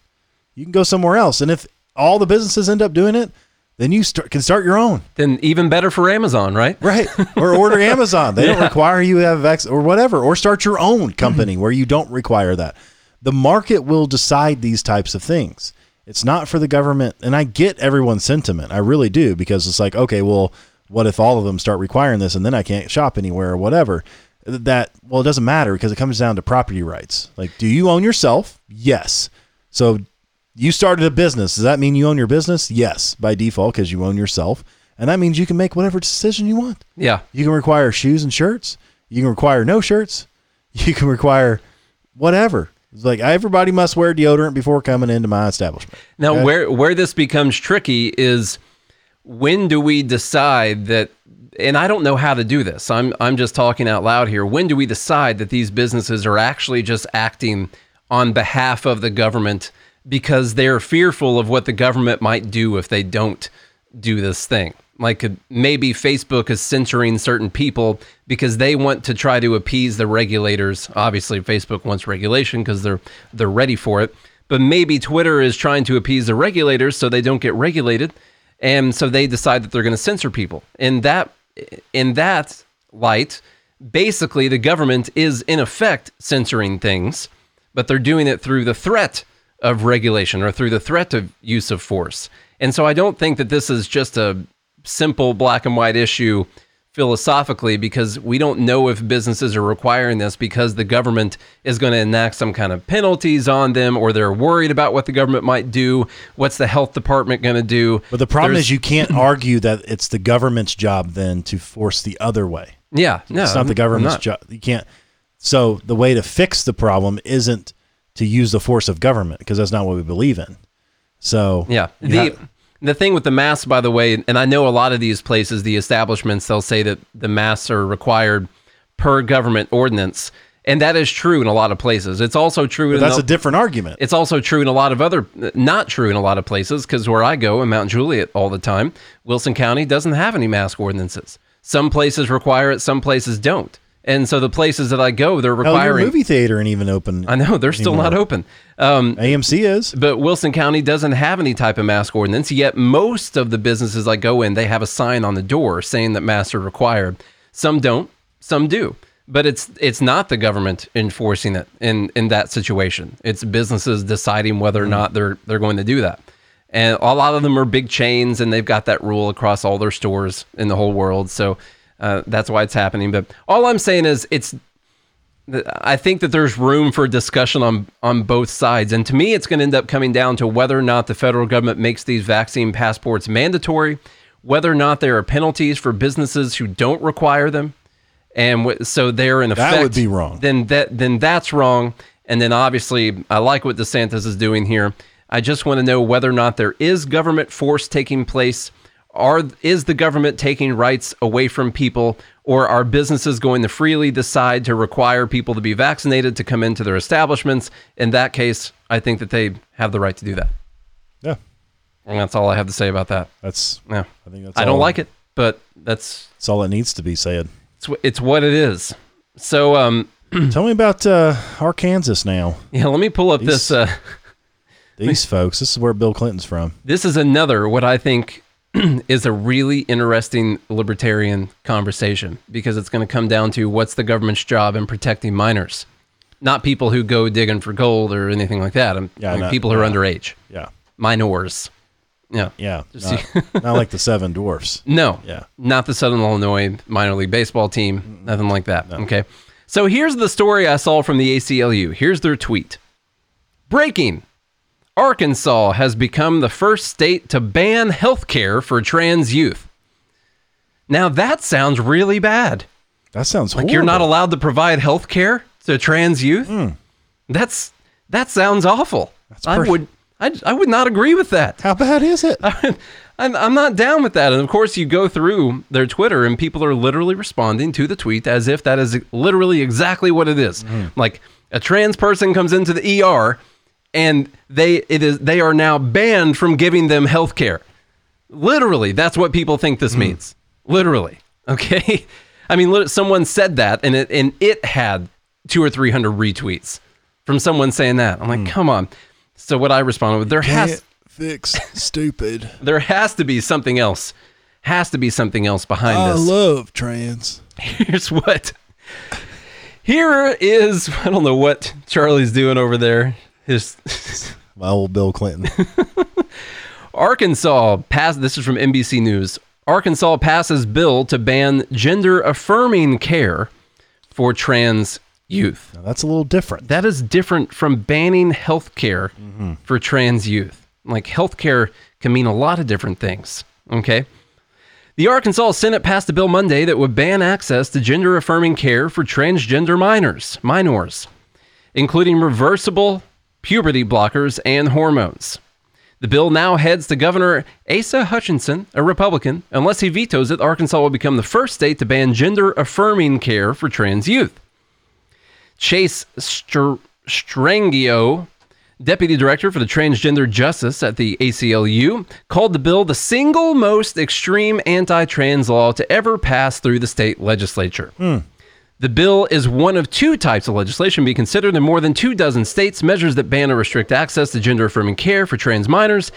You can go somewhere else, and if all the businesses end up doing it, then you start, can start your own. then even better for Amazon, right? Right. Or order Amazon. They don't *laughs* require you to have vac or whatever. Or start your own company where you don't require that. The market will decide these types of things. It's not for the government. And I get everyone's sentiment. I really do because it's like, okay, well, what if all of them start requiring this and then I can't shop anywhere or whatever? That, well, it doesn't matter because it comes down to property rights. Like, do you own yourself? Yes. So you started a business. Does that mean you own your business? Yes, by default, because you own yourself. And that means you can make whatever decision you want. Yeah. You can require shoes and shirts. You can require no shirts. You can require whatever. It's like everybody must wear deodorant before coming into my establishment. Now, Okay? where where this becomes tricky is when do we decide that? And I don't know how to do this. I'm I'm just talking out loud here. When do we decide that these businesses are actually just acting on behalf of the government because they're fearful of what the government might do if they don't do this thing? Like maybe Facebook is censoring certain people because they want to try to appease the regulators. Obviously, Facebook wants regulation because they're they're ready for it. But maybe Twitter is trying to appease the regulators so they don't get regulated, and so they decide that they're going to censor people. In that in that light, basically the government is in effect censoring things, but they're doing it through the threat of regulation or through the threat of use of force. And so I don't think that this is just a simple black and white issue philosophically because we don't know if businesses are requiring this because the government is going to enact some kind of penalties on them or they're worried about what the government might do. What's the health department going to do? But the problem There's- is you can't *clears throat* argue that it's the government's job then to force the other way. yeah, no, it's not the government's job. You can't. So the way to fix the problem isn't to use the force of government because that's not what we believe in. So Yeah. The have- the thing with the masks, by the way, and I know a lot of these places, the establishments, they'll say that the masks are required per government ordinance, and that is true in a lot of places. It's also true. in that's the- a different argument. it's also true in a lot of other, not true in a lot of places, because where I go in Mount Juliet all the time, Wilson County doesn't have any mask ordinances. Some places require it, some places don't. And so the places that I go, they're requiring. Hell, your requiring. movie theater ain't even open. I know they're still not open. Um, AMC is. but Wilson County doesn't have any type of mask ordinance, yet most of the businesses I go in, they have a sign on the door saying that masks are required. Some don't, some do. But it's it's not the government enforcing it in, in that situation. It's businesses deciding whether or not they're they're going to do that. and a lot of them are big chains, and they've got that rule across all their stores in the whole world. So uh, that's why it's happening. But all I'm saying is, it's I think that there's room for discussion on on both sides, and to me, it's going to end up coming down to whether or not the federal government makes these vaccine passports mandatory, whether or not there are penalties for businesses who don't require them, and w- so they're in effect. That would be wrong. Then that then that's wrong, and then obviously I like what DeSantis is doing here. I just want to know whether or not there is government force taking place. Are is the government taking rights away from people, or are businesses going to freely decide to require people to be vaccinated to come into their establishments? In that case, I think that they have the right to do that. Yeah, And that's all I have to say about that. that's. Yeah, I think that's. I don't like it, but that's That's all that needs to be said. it's, it's what it is. So, um, *clears throat* Tell me about uh, Arkansas now. yeah, let me pull up this. Uh, *laughs* These folks. This is where Bill Clinton's from. this is another what I think *clears throat* is a really interesting libertarian conversation because it's going to come down to what's the government's job in protecting minors, not people who go digging for gold or anything like that. I'm, Yeah, not- people who are yeah. underage, Yeah, minors. Yeah. yeah. *laughs* Not, not like the Seven Dwarfs. No. Yeah. Not the Southern Illinois minor league baseball team. Nothing like that. Okay. So here's the story I saw from the ACLU. Here's their tweet. Breaking. Arkansas has become the first state to ban health care for trans youth. Now that sounds really bad. That sounds Like you're not allowed to provide health care to trans youth? That's that sounds awful. I pretty- would I, I would not agree with that. How bad is it? *laughs* I'm, I'm not down with that. And of course, you go through their Twitter and people are literally responding to the tweet as if that is literally exactly what it is. Like a trans person comes into the ER and they it is they are now banned from giving them health care. Literally, that's what people think this mm-hmm. means. Literally. *laughs* Okay? I mean, someone said that and it and it had two or three hundred retweets from someone saying that. I'm like, mm. come on. So what I responded with, there has fix *laughs* stupid. there has to be something else. Has to be something else behind this. I love trans. *laughs* Here's what. Here is I don't know what Charlie's doing over there. His *laughs* My old Bill Clinton. *laughs* Arkansas passed this is from NBC News. Arkansas passes bill to ban gender affirming care for trans youth. Now, that's a little different. That is different from banning health care mm-hmm. for trans youth. Like health care can mean a lot of different things. Okay. The Arkansas Senate passed a bill Monday that would ban access to gender affirming care for transgender minors, minors, including reversible puberty blockers and hormones. The bill now heads to Governor Asa Hutchinson, a Republican. Unless he vetoes it, Arkansas will become the first state to ban gender affirming care for trans youth. Chase Str- Strangio, deputy director for the transgender justice at the ACLU, called the bill the single most extreme anti trans law to ever pass through the state legislature. Hmm. The bill is one of two types of legislation being considered in more than two dozen states, measures that ban or restrict access to gender affirming care for trans minors,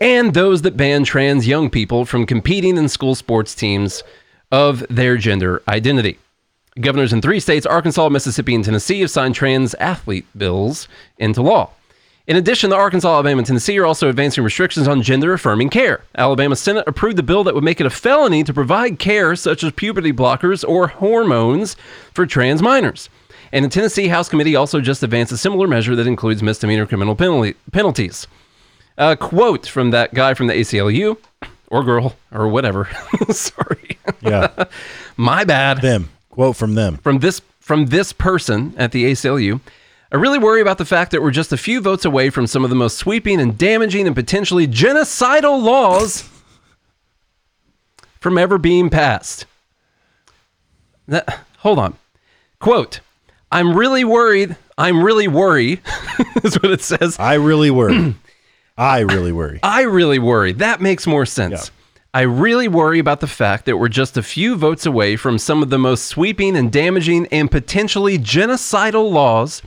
and those that ban trans young people from competing in school sports teams of their gender identity. Governors in three states, Arkansas, Mississippi, and Tennessee, have signed trans athlete bills into law. In addition, the Arkansas, Alabama, and Tennessee are also advancing restrictions on gender affirming care. Alabama Senate approved the bill that would make it a felony to provide care such as puberty blockers or hormones for trans minors. And the Tennessee House Committee also just advanced a similar measure that includes misdemeanor criminal penalty, penalties. A quote from that guy from the ACLU, or girl, or whatever. *laughs* Sorry. Yeah. *laughs* My bad them. Quote from them. from this from this person at the ACLU. I really worry about the fact that we're just a few votes away from some of the most sweeping and damaging and potentially genocidal laws from ever being passed. That, hold on. Quote, I'm really worried. I'm really worried, *laughs* is what it says. I really worry. *clears throat* I really worry. I really worry. That makes more sense. Yeah. I really worry about the fact that we're just a few votes away from some of the most sweeping and damaging and potentially genocidal laws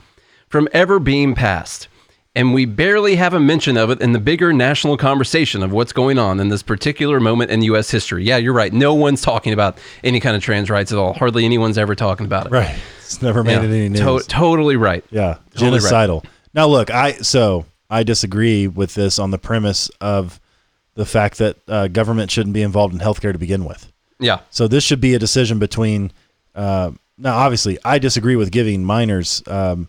from ever being passed. And we barely have a mention of it in the bigger national conversation of what's going on in this particular moment in U.S. history. Yeah, you're right. No one's talking about any kind of trans rights at all. Hardly anyone's ever talking about it. Right. It's never made Yeah. it any news. To- totally right. yeah. Totally right. Genocidal. Now look, I so I disagree with this on the premise of the fact that uh, government shouldn't be involved in healthcare to begin with. Yeah. So this should be a decision between. Uh, now, obviously, I disagree with giving minors um,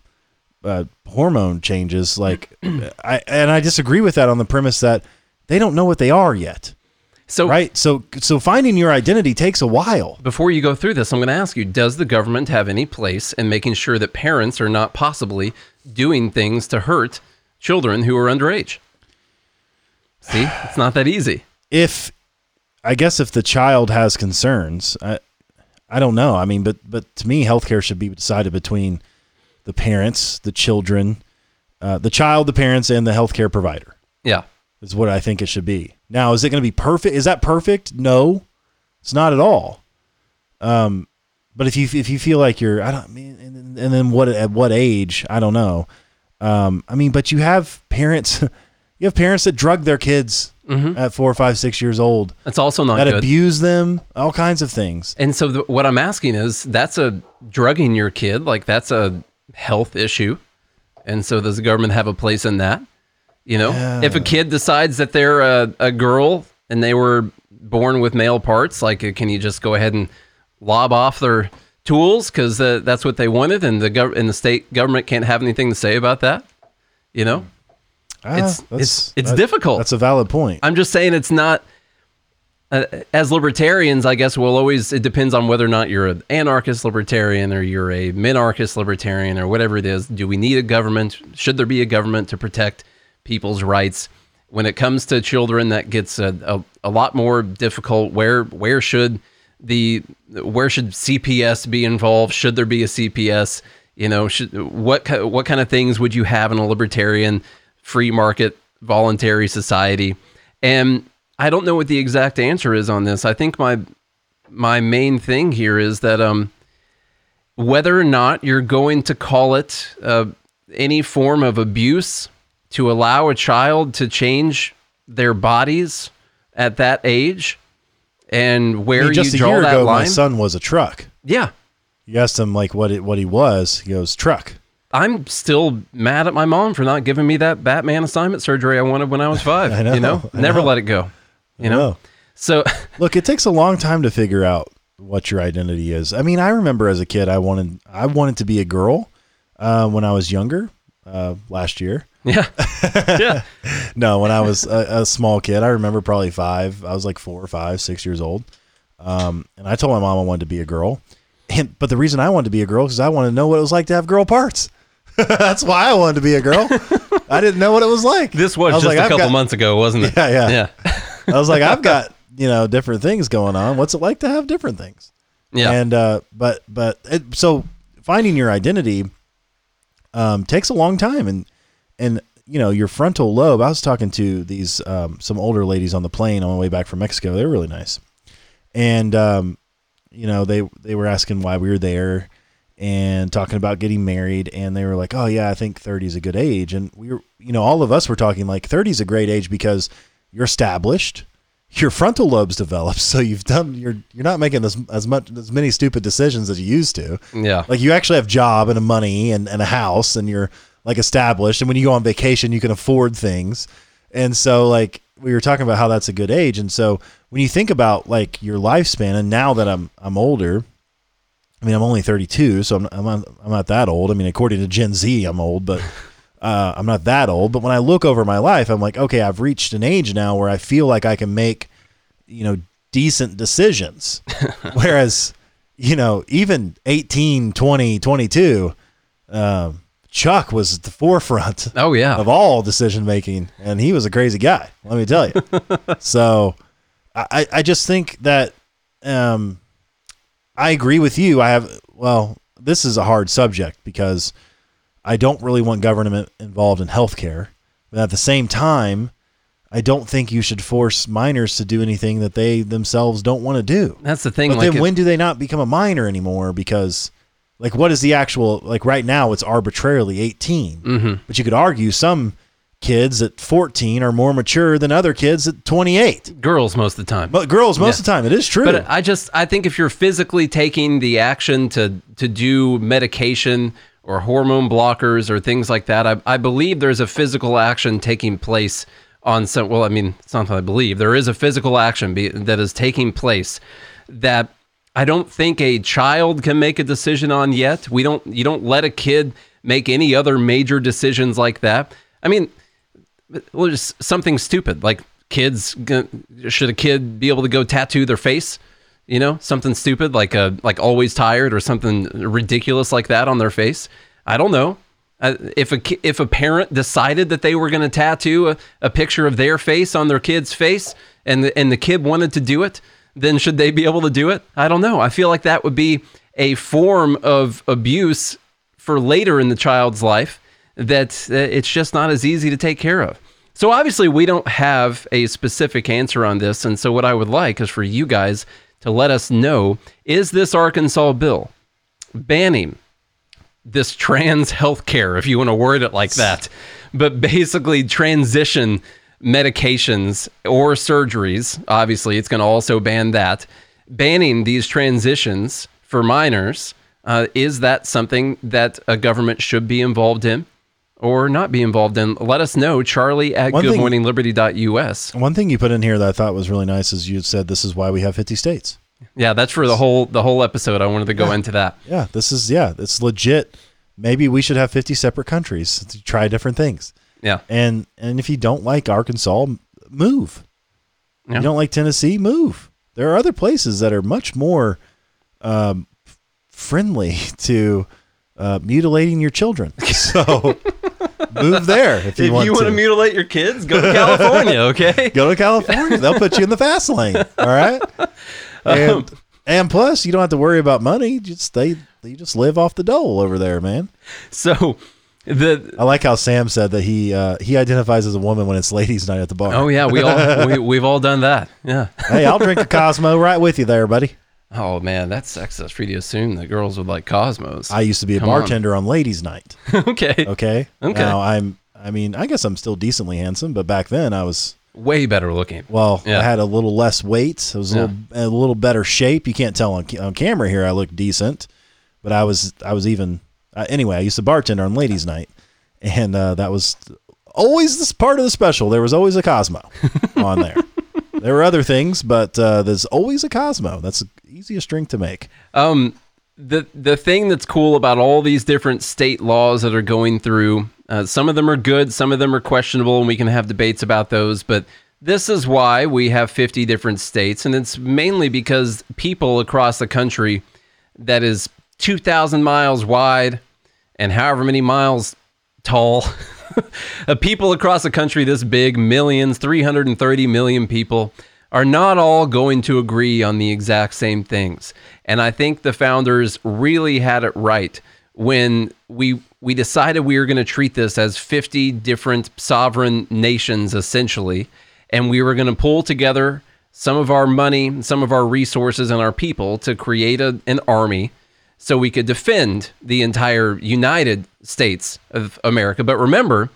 uh, hormone changes. Like, I and I disagree with that on the premise that they don't know what they are yet. So Right. So so finding your identity takes a while. before you go through this, I'm going to ask you: Does the government have any place in making sure that parents are not possibly doing things to hurt children who are underage? See, it's not that easy. If I guess if the child has concerns, I I don't know. I mean, but but to me, healthcare should be decided between the parents, the children, uh, the child, the parents, and the healthcare provider. Yeah. is what I think it should be. Now, is it going to be perfect? Is that perfect? No, it's not at all. Um, but if you if you feel like you're, I don't I mean, and, and then what at what age? I don't know. Um, I mean, but you have parents, *laughs* you have parents that drug their kids at four, five, six years old, That's also not that good. abuse them, all kinds of things. And so the, what I'm asking is that's a drugging your kid, like that's a health issue. And so does the government have a place in that? You know, if a kid decides that they're a, a girl and they were born with male parts, like uh, can you just go ahead and lob off their tools because uh, that's what they wanted, and the gov- and the state government can't have anything to say about that? You know, Ah, It's- it's- it's that- difficult. That's a valid point. I'm just saying it's not. Uh, as libertarians, I guess we'll always. It depends on whether or not you're an anarchist libertarian or you're a minarchist libertarian or whatever it is. Do we need a government? Should there be a government to protect people's rights? When it comes to children, that gets a, a, a lot more difficult. Where where should the where should CPS be involved? Should there be a CPS? You know, should, what what kind of things would you have in a libertarian free market voluntary society? And I don't know what the exact answer is on this. I think my my main thing here is that um, whether or not you're going to call it uh, any form of abuse to allow a child to change their bodies at that age, and I where mean, just you a year that ago, my son was a truck. yeah, You asked him like what it what he was. He goes truck. I'm still mad at my mom for not giving me that Batman assignment surgery I wanted when I was five. *laughs* I know, you know, I never know. let it go. You know, know. so *laughs* Look, it takes a long time to figure out what your identity is. I mean, I remember as a kid, I wanted I wanted to be a girl uh, when I was younger. Uh, last year, yeah, *laughs* yeah. no, when I was a, a small kid, I remember probably five. I was like four or five, six years old, um, and I told my mom I wanted to be a girl. And, but the reason I wanted to be a girl is I wanted to know what it was like to have girl parts. *laughs* That's why I wanted to be a girl. I didn't know what it was like. This was, I just like, a I've couple got- months ago, wasn't it? Yeah, yeah. yeah, I was like, I've got you know different things going on. What's it like to have different things? yeah. And uh, but but it, so finding your identity um, takes a long time, and and you know your frontal lobe. I was talking to these um, some older ladies on the plane on the way back from Mexico. They were really nice, and um, you know they they were asking why we were there and talking about getting married and they were like oh yeah i think 30 is a good age and we were you know all of us were talking like 30 is a great age because you're established your frontal lobes develop, *laughs* so you've done you're you're not making as, as much as many stupid decisions as you used to. Yeah. like you actually have a job and a money and, and a house and you're like established and when you go on vacation you can afford things. And so like we were talking about how that's a good age and so when you think about like your lifespan and now that i'm i'm older i mean i'm only 32 so i'm, I'm, not, I'm not that old. I mean according to gen z i'm old but uh, i'm not that old but when i look over my life i'm like okay i've reached an age now where i feel like i can make you know decent decisions *laughs* whereas you know even 18 20 22 um, chuck was at the forefront Oh yeah. of all decision making and he was a crazy guy let me tell you *laughs* so I, I just think that um, I agree with you. I have well, this is a hard subject because I don't really want government involved in healthcare, but at the same time, I don't think you should force minors to do anything that they themselves don't want to do. That's the thing. But like then when do they not become a minor anymore? Because like what is the actual like right now it's arbitrarily 18. Mm-hmm. But you could argue some kids at 14 are more mature than other kids at 28. girls most of the time. But girls most Yeah. of the time it is true. But I just I think if you're physically taking the action to to do medication or hormone blockers or things like that. I, I believe there's a physical action taking place on some. Well, I mean, it's not that I believe there is a physical action be, that is taking place that I don't think a child can make a decision on yet. We don't. You don't let a kid make any other major decisions like that. I mean, well, just something stupid like kids. Should a kid be able to go tattoo their face? You know, something stupid like a like always tired or something ridiculous like that on their face. I don't know. If a if a parent decided that they were going to tattoo a, a picture of their face on their kid's face and the, and the kid wanted to do it, then should they be able to do it? I don't know. I feel like that would be a form of abuse for later in the child's life that it's just not as easy to take care of. So obviously we don't have a specific answer on this and so what I would like is for you guys to let us know is this Arkansas bill banning this trans healthcare, if you want to word it like that, but basically transition medications or surgeries. Obviously, it's going to also ban that. Banning these transitions for minors, uh, is that something that a government should be involved in or not be involved in? Let us know, Charlie at One goodmorningliberty.us. One thing you put in here that I thought was really nice is you said this is why we have 50 states. Yeah, that's for the whole the whole episode. I wanted to go into that. Yeah, this is yeah, it's legit. Maybe we should have 50 separate countries to try different things. Yeah. And and if you don't like Arkansas, move. Yeah. You don't like Tennessee, move. There are other places that are much more um, friendly *laughs* to uh, mutilating your children. *laughs* So move there if you If want you want to. mutilate your kids, go to California, *laughs* okay? Go to California. They'll put you in the fast lane. All right. *laughs* And Um, and plus, you don't have to worry about money. Just they you just live off the dole over there, man. So the I like how Sam said that he uh, he identifies as a woman when it's ladies' night at the bar. Oh yeah, we all we, *laughs* we've all done that. Yeah. hey, I'll drink a Cosmo right with you there, buddy. Oh man, that's sexist for you to assume that girls would like Cosmos. I used to be a Come bartender on, ladies' night. *laughs* okay. Okay. Okay. Now I'm. I mean, I guess I'm still decently handsome, but back then I was. Way better looking. Well, Yeah. I had a little less weight. I was a Yeah. little a little better shape. You can't tell on on camera here. I look decent, but I was I was even uh, anyway. I used to bartender on ladies' night, and uh, that was always this part of the special. There was always a Cosmo on there. *laughs* there were other things, but uh, there's always a Cosmo. That's the easiest drink to make. Um, the the thing that's cool about all these different state laws that are going through, uh, some of them are good, some of them are questionable, and we can have debates about those. But this is why we have 50 different states, and it's mainly because people across the country that is 2,000 miles wide and however many miles tall. *laughs* *laughs* People across a country this big, millions, 330 million people, are not all going to agree on the exact same things. And I think the founders really had it right when we we decided we were going to treat this as 50 different sovereign nations essentially, and we were going to pull together some of our money, some of our resources and our people to create a, an army so we could defend the entire United States of America. But remember,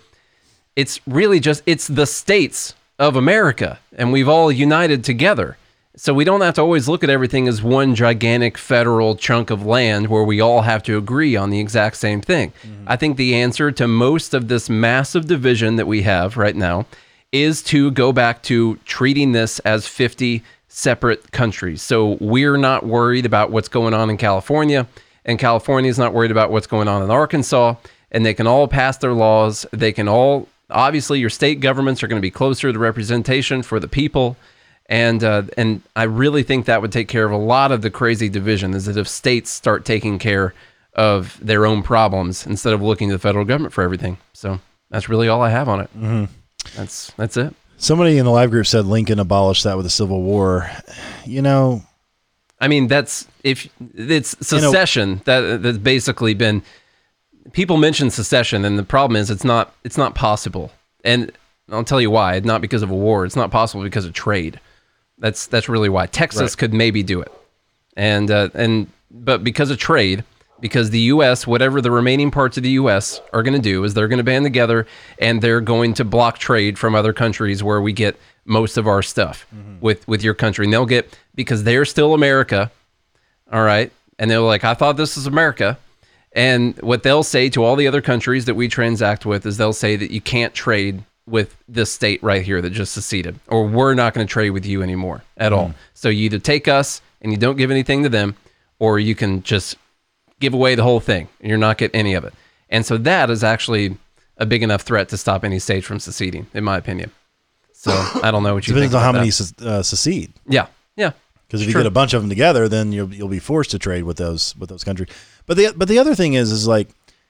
it's really just it's the states of America and we've all united together. So we don't have to always look at everything as one gigantic federal chunk of land where we all have to agree on the exact same thing. Mm-hmm. I think the answer to most of this massive division that we have right now is to go back to treating this as 50 separate countries. So we're not worried about what's going on in California, and California is not worried about what's going on in Arkansas, and they can all pass their laws. They can all, obviously, your state governments are going to be closer to representation for the people. And uh, and I really think that would take care of a lot of the crazy division. Is that if states start taking care of their own problems instead of looking to the federal government for everything. So that's really all I have on it. Mm-hmm. That's that's it. Somebody in the live group said Lincoln abolished that with the Civil War. You know, I mean, that's if it's secession that that's basically been. People mention secession, and the problem is it's not it's not possible. And I'll tell you why. Not because of a war. It's not possible because of trade. That's that's really why Texas Right. could maybe do it, and uh, and but because of trade, because the U.S. whatever the remaining parts of the U.S. are going to do is they're going to band together and they're going to block trade from other countries where we get most of our stuff mm-hmm. with with your country, and they'll get because they're still America, all right, and they're like, I thought this was America. And what they'll say to all the other countries that we transact with is they'll say that you can't trade with this state right here that just seceded, or we're not going to trade with you anymore at all. Mm. So you either take us and you don't give anything to them, or you can just give away the whole thing and you're not getting any of it. And so that is actually a big enough threat to stop any state from seceding, in my opinion. So I don't know what you Depends think. on how many that. se- uh, secede. Yeah, yeah. Because if you True. get a bunch of them together, then you'll you'll be forced to trade with those with those countries. But the but the other thing is is like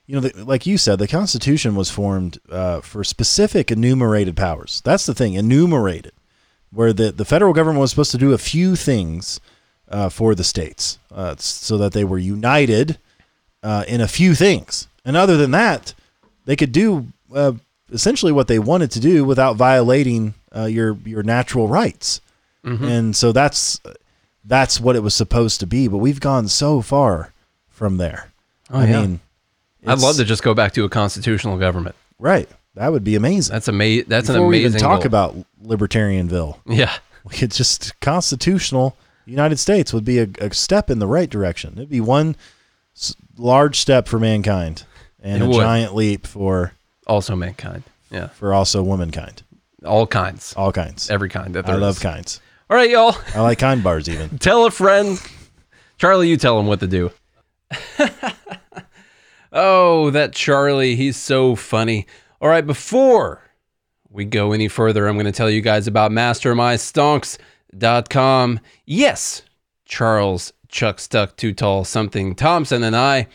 you know the, like you said, the Constitution was formed uh, for specific enumerated powers. That's the thing, enumerated, where the the federal government was supposed to do a few things uh, for the states, uh, so that they were united uh, in a few things. And other than that, they could do uh, essentially what they wanted to do without violating uh, your your natural rights. And so that's that's what it was supposed to be. But we've gone so far from there. Oh, I yeah. mean, I'd love to just go back to a constitutional government. Right, that would be amazing. That's amazing. That's Before an we even talk goal. about libertarianville, Yeah, *laughs* we could just constitutional United States would be a, a step in the right direction. It'd be one large step for mankind and It a would. giant leap for also mankind. Yeah, for also womankind, all kinds, all kinds. every kind. That there I love is. kinds. All right, y'all. I like kind bars even. *laughs* Tell a friend. Charlie, you tell him what to do. *laughs* oh, that Charlie, he's so funny. All right, before we go any further, I'm going to tell you guys about mastermystonks.com. Yes, Charles Chuck Stuck Too Tall Something Thompson and I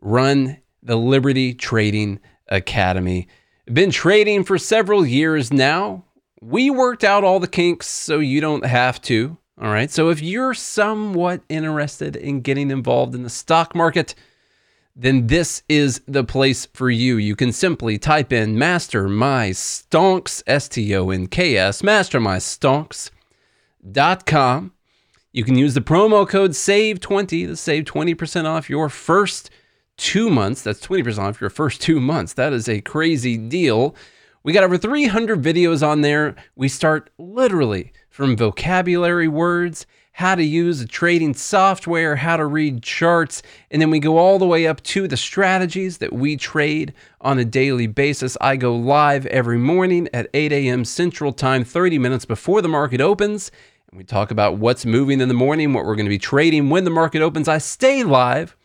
run the Liberty Trading Academy. Been trading for several years now. We worked out all the kinks so you don't have to. All right. So if you're somewhat interested in getting involved in the stock market, then this is the place for you. You can simply type in Master My Stonks, S T O N K S, Master My mastermystonks.com. You can use the promo code SAVE20 to save 20% off your first two months. That's 20% off your first two months. That is a crazy deal. We got over 300 videos on there. We start literally from vocabulary words, how to use a trading software, how to read charts, and then we go all the way up to the strategies that we trade on a daily basis. I go live every morning at 8 a.m. Central Time, 30 minutes before the market opens. And we talk about what's moving in the morning, what we're going to be trading when the market opens. I stay live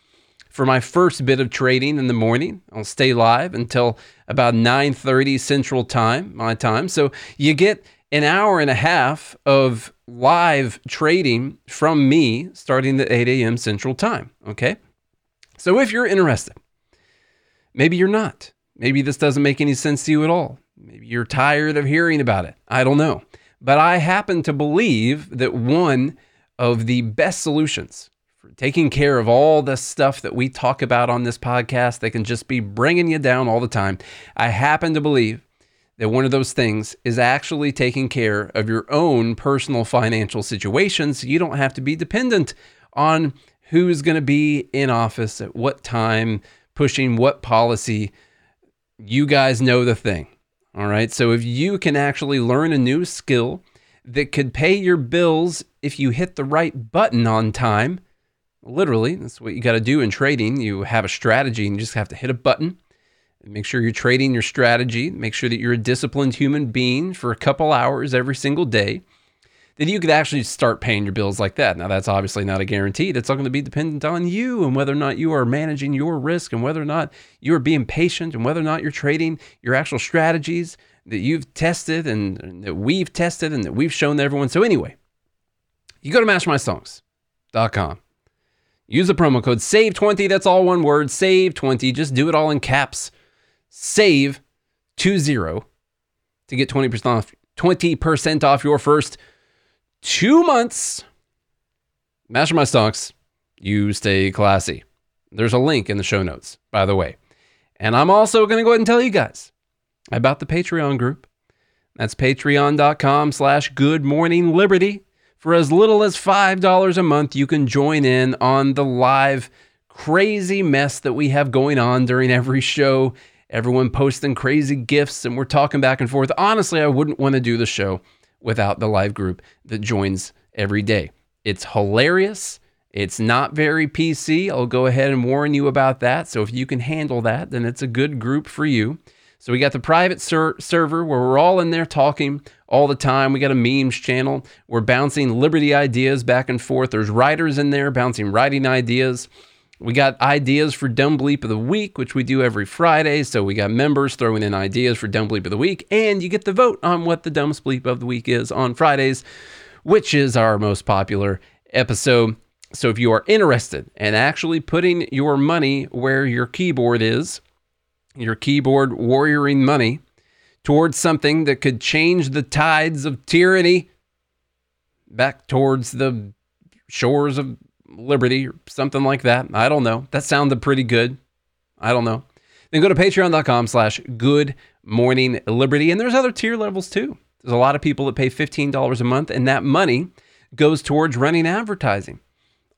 for my first bit of trading in the morning. I'll stay live until about 9:30 Central Time, my time. So you get an hour and a half of live trading from me starting at 8 a.m. Central Time. Okay. So if you're interested, maybe you're not. Maybe this doesn't make any sense to you at all. Maybe you're tired of hearing about it. I don't know. But I happen to believe that one of the best solutions taking care of all the stuff that we talk about on this podcast that can just be bringing you down all the time, I happen to believe that one of those things is actually taking care of your own personal financial situation so you don't have to be dependent on who's going to be in office at what time, pushing what policy. You guys know the thing. All right. So if you can actually learn a new skill that could pay your bills if you hit the right button on time, literally, that's what you got to do in trading. You have a strategy and you just have to hit a button. Make sure you're trading your strategy. Make sure that you're a disciplined human being for a couple hours every single day. Then you could actually start paying your bills like that. Now, that's obviously not a guarantee. That's all going to be dependent on you and whether or not you are managing your risk and whether or not you are being patient and whether or not you're trading your actual strategies that you've tested and, that we've tested and that we've shown to everyone. So, anyway, you go to mastermystonks.com. Use the promo code SAVE20. That's all one word, SAVE20. Just do it all in caps. Save 20 to get 20% off 20% off your first 2 months. Master My Stonks, you stay classy. There's a link in the show notes, by the way. And I'm also going to go ahead and tell you guys about the Patreon group. That's patreon.com slash good morning liberty. For as little as $5 a month, you can join in on the live crazy mess that we have going on during every show. Everyone posting crazy gifts, and we're talking back and forth. Honestly, I wouldn't want to do the show without the live group that joins every day. It's hilarious It's not very PC. I'll go ahead and warn you about that. So if you can handle that, then it's a good group for you. So we got the private ser- server where we're all in there talking all the time. We got a memes channel. We're bouncing Liberty ideas back and forth. There's writers in there bouncing writing ideas. We got ideas for Dumb Bleep of the Week, which we do every Friday. So we got members throwing in ideas for Dumb Bleep of the Week, and you get to vote on what the Dumbest Bleep of the Week is on Fridays, which is our most popular episode. So if you are interested in actually putting your money where your keyboard is, your keyboard warrioring money towards something that could change the tides of tyranny back towards the shores of liberty or something like that. I don't know. That sounded pretty good. I don't know. Then go to patreon.com slash good morning liberty. And there's other tier levels too. There's a lot of people that pay $15 a month, and that money goes towards running advertising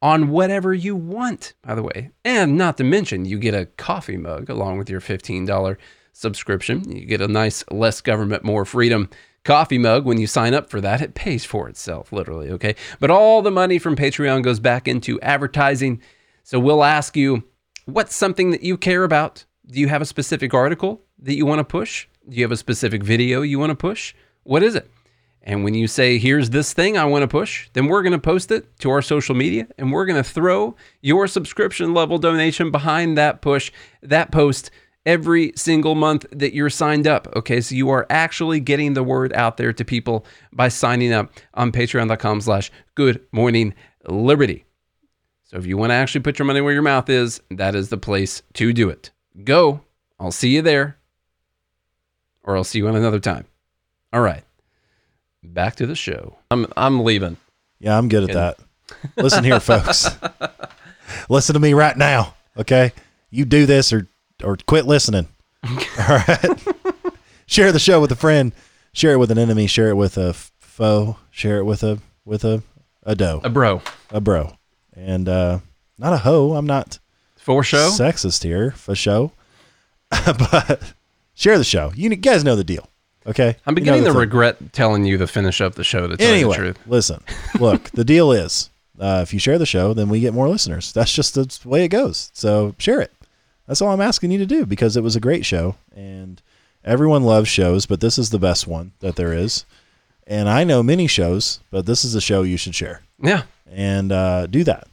on whatever you want, by the way. And not to mention, you get a coffee mug along with your $15 subscription. You get a nice less government, more freedom coffee mug when you sign up for that. It pays for itself, literally, okay? But all the money from Patreon goes back into advertising. So we'll ask you what's something that you care about? Do you have a specific article that you want to push? Do you have a specific video you want to push? What is it? And when you say, here's this thing I want to push, then we're going to post it to our social media and we're going to throw your subscription level donation behind that push, that post every single month that you're signed up. Okay, so you are actually getting the word out there to people by signing up on patreon.com slash good morning liberty. So if you want to actually put your money where your mouth is, that is the place to do it. Go. I'll see you there. Or I'll see you on another time. All right. Back to the show. I'm I'm leaving. Yeah, I'm good at that. Listen here, folks. *laughs* Listen to me right now. Okay, you do this or or quit listening. *laughs* All right. share the show with a friend. Share it with an enemy. Share it with a foe. Share it with a with a a doe, A bro. a bro, and uh, not a hoe. I'm not For show? sexist here for show, *laughs* but share the show. You guys know the deal. Okay. I'm You know beginning the to regret telling you to finish up the show to tell you the truth. listen. *laughs* Look, the deal is, uh, if you share the show, then we get more listeners. That's just the way it goes. So share it. That's all I'm asking you to do because it was a great show and everyone loves shows, but this is the best one that there is. And I know many shows, but this is a show you should share Yeah. and uh, do that.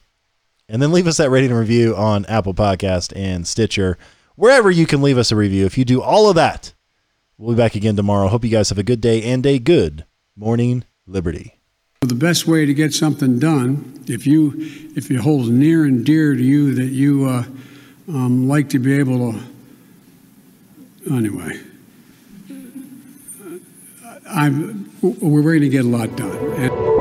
And then leave us that rating and review on Apple Podcast and Stitcher, wherever you can leave us a review. If you do all of that, we'll be back again tomorrow. Hope you guys have a good day and a good morning, Liberty. The best way to get something done, if you if it holds near and dear to you that you uh, um, like to be able to, anyway, I'm we're going to get a lot done. And,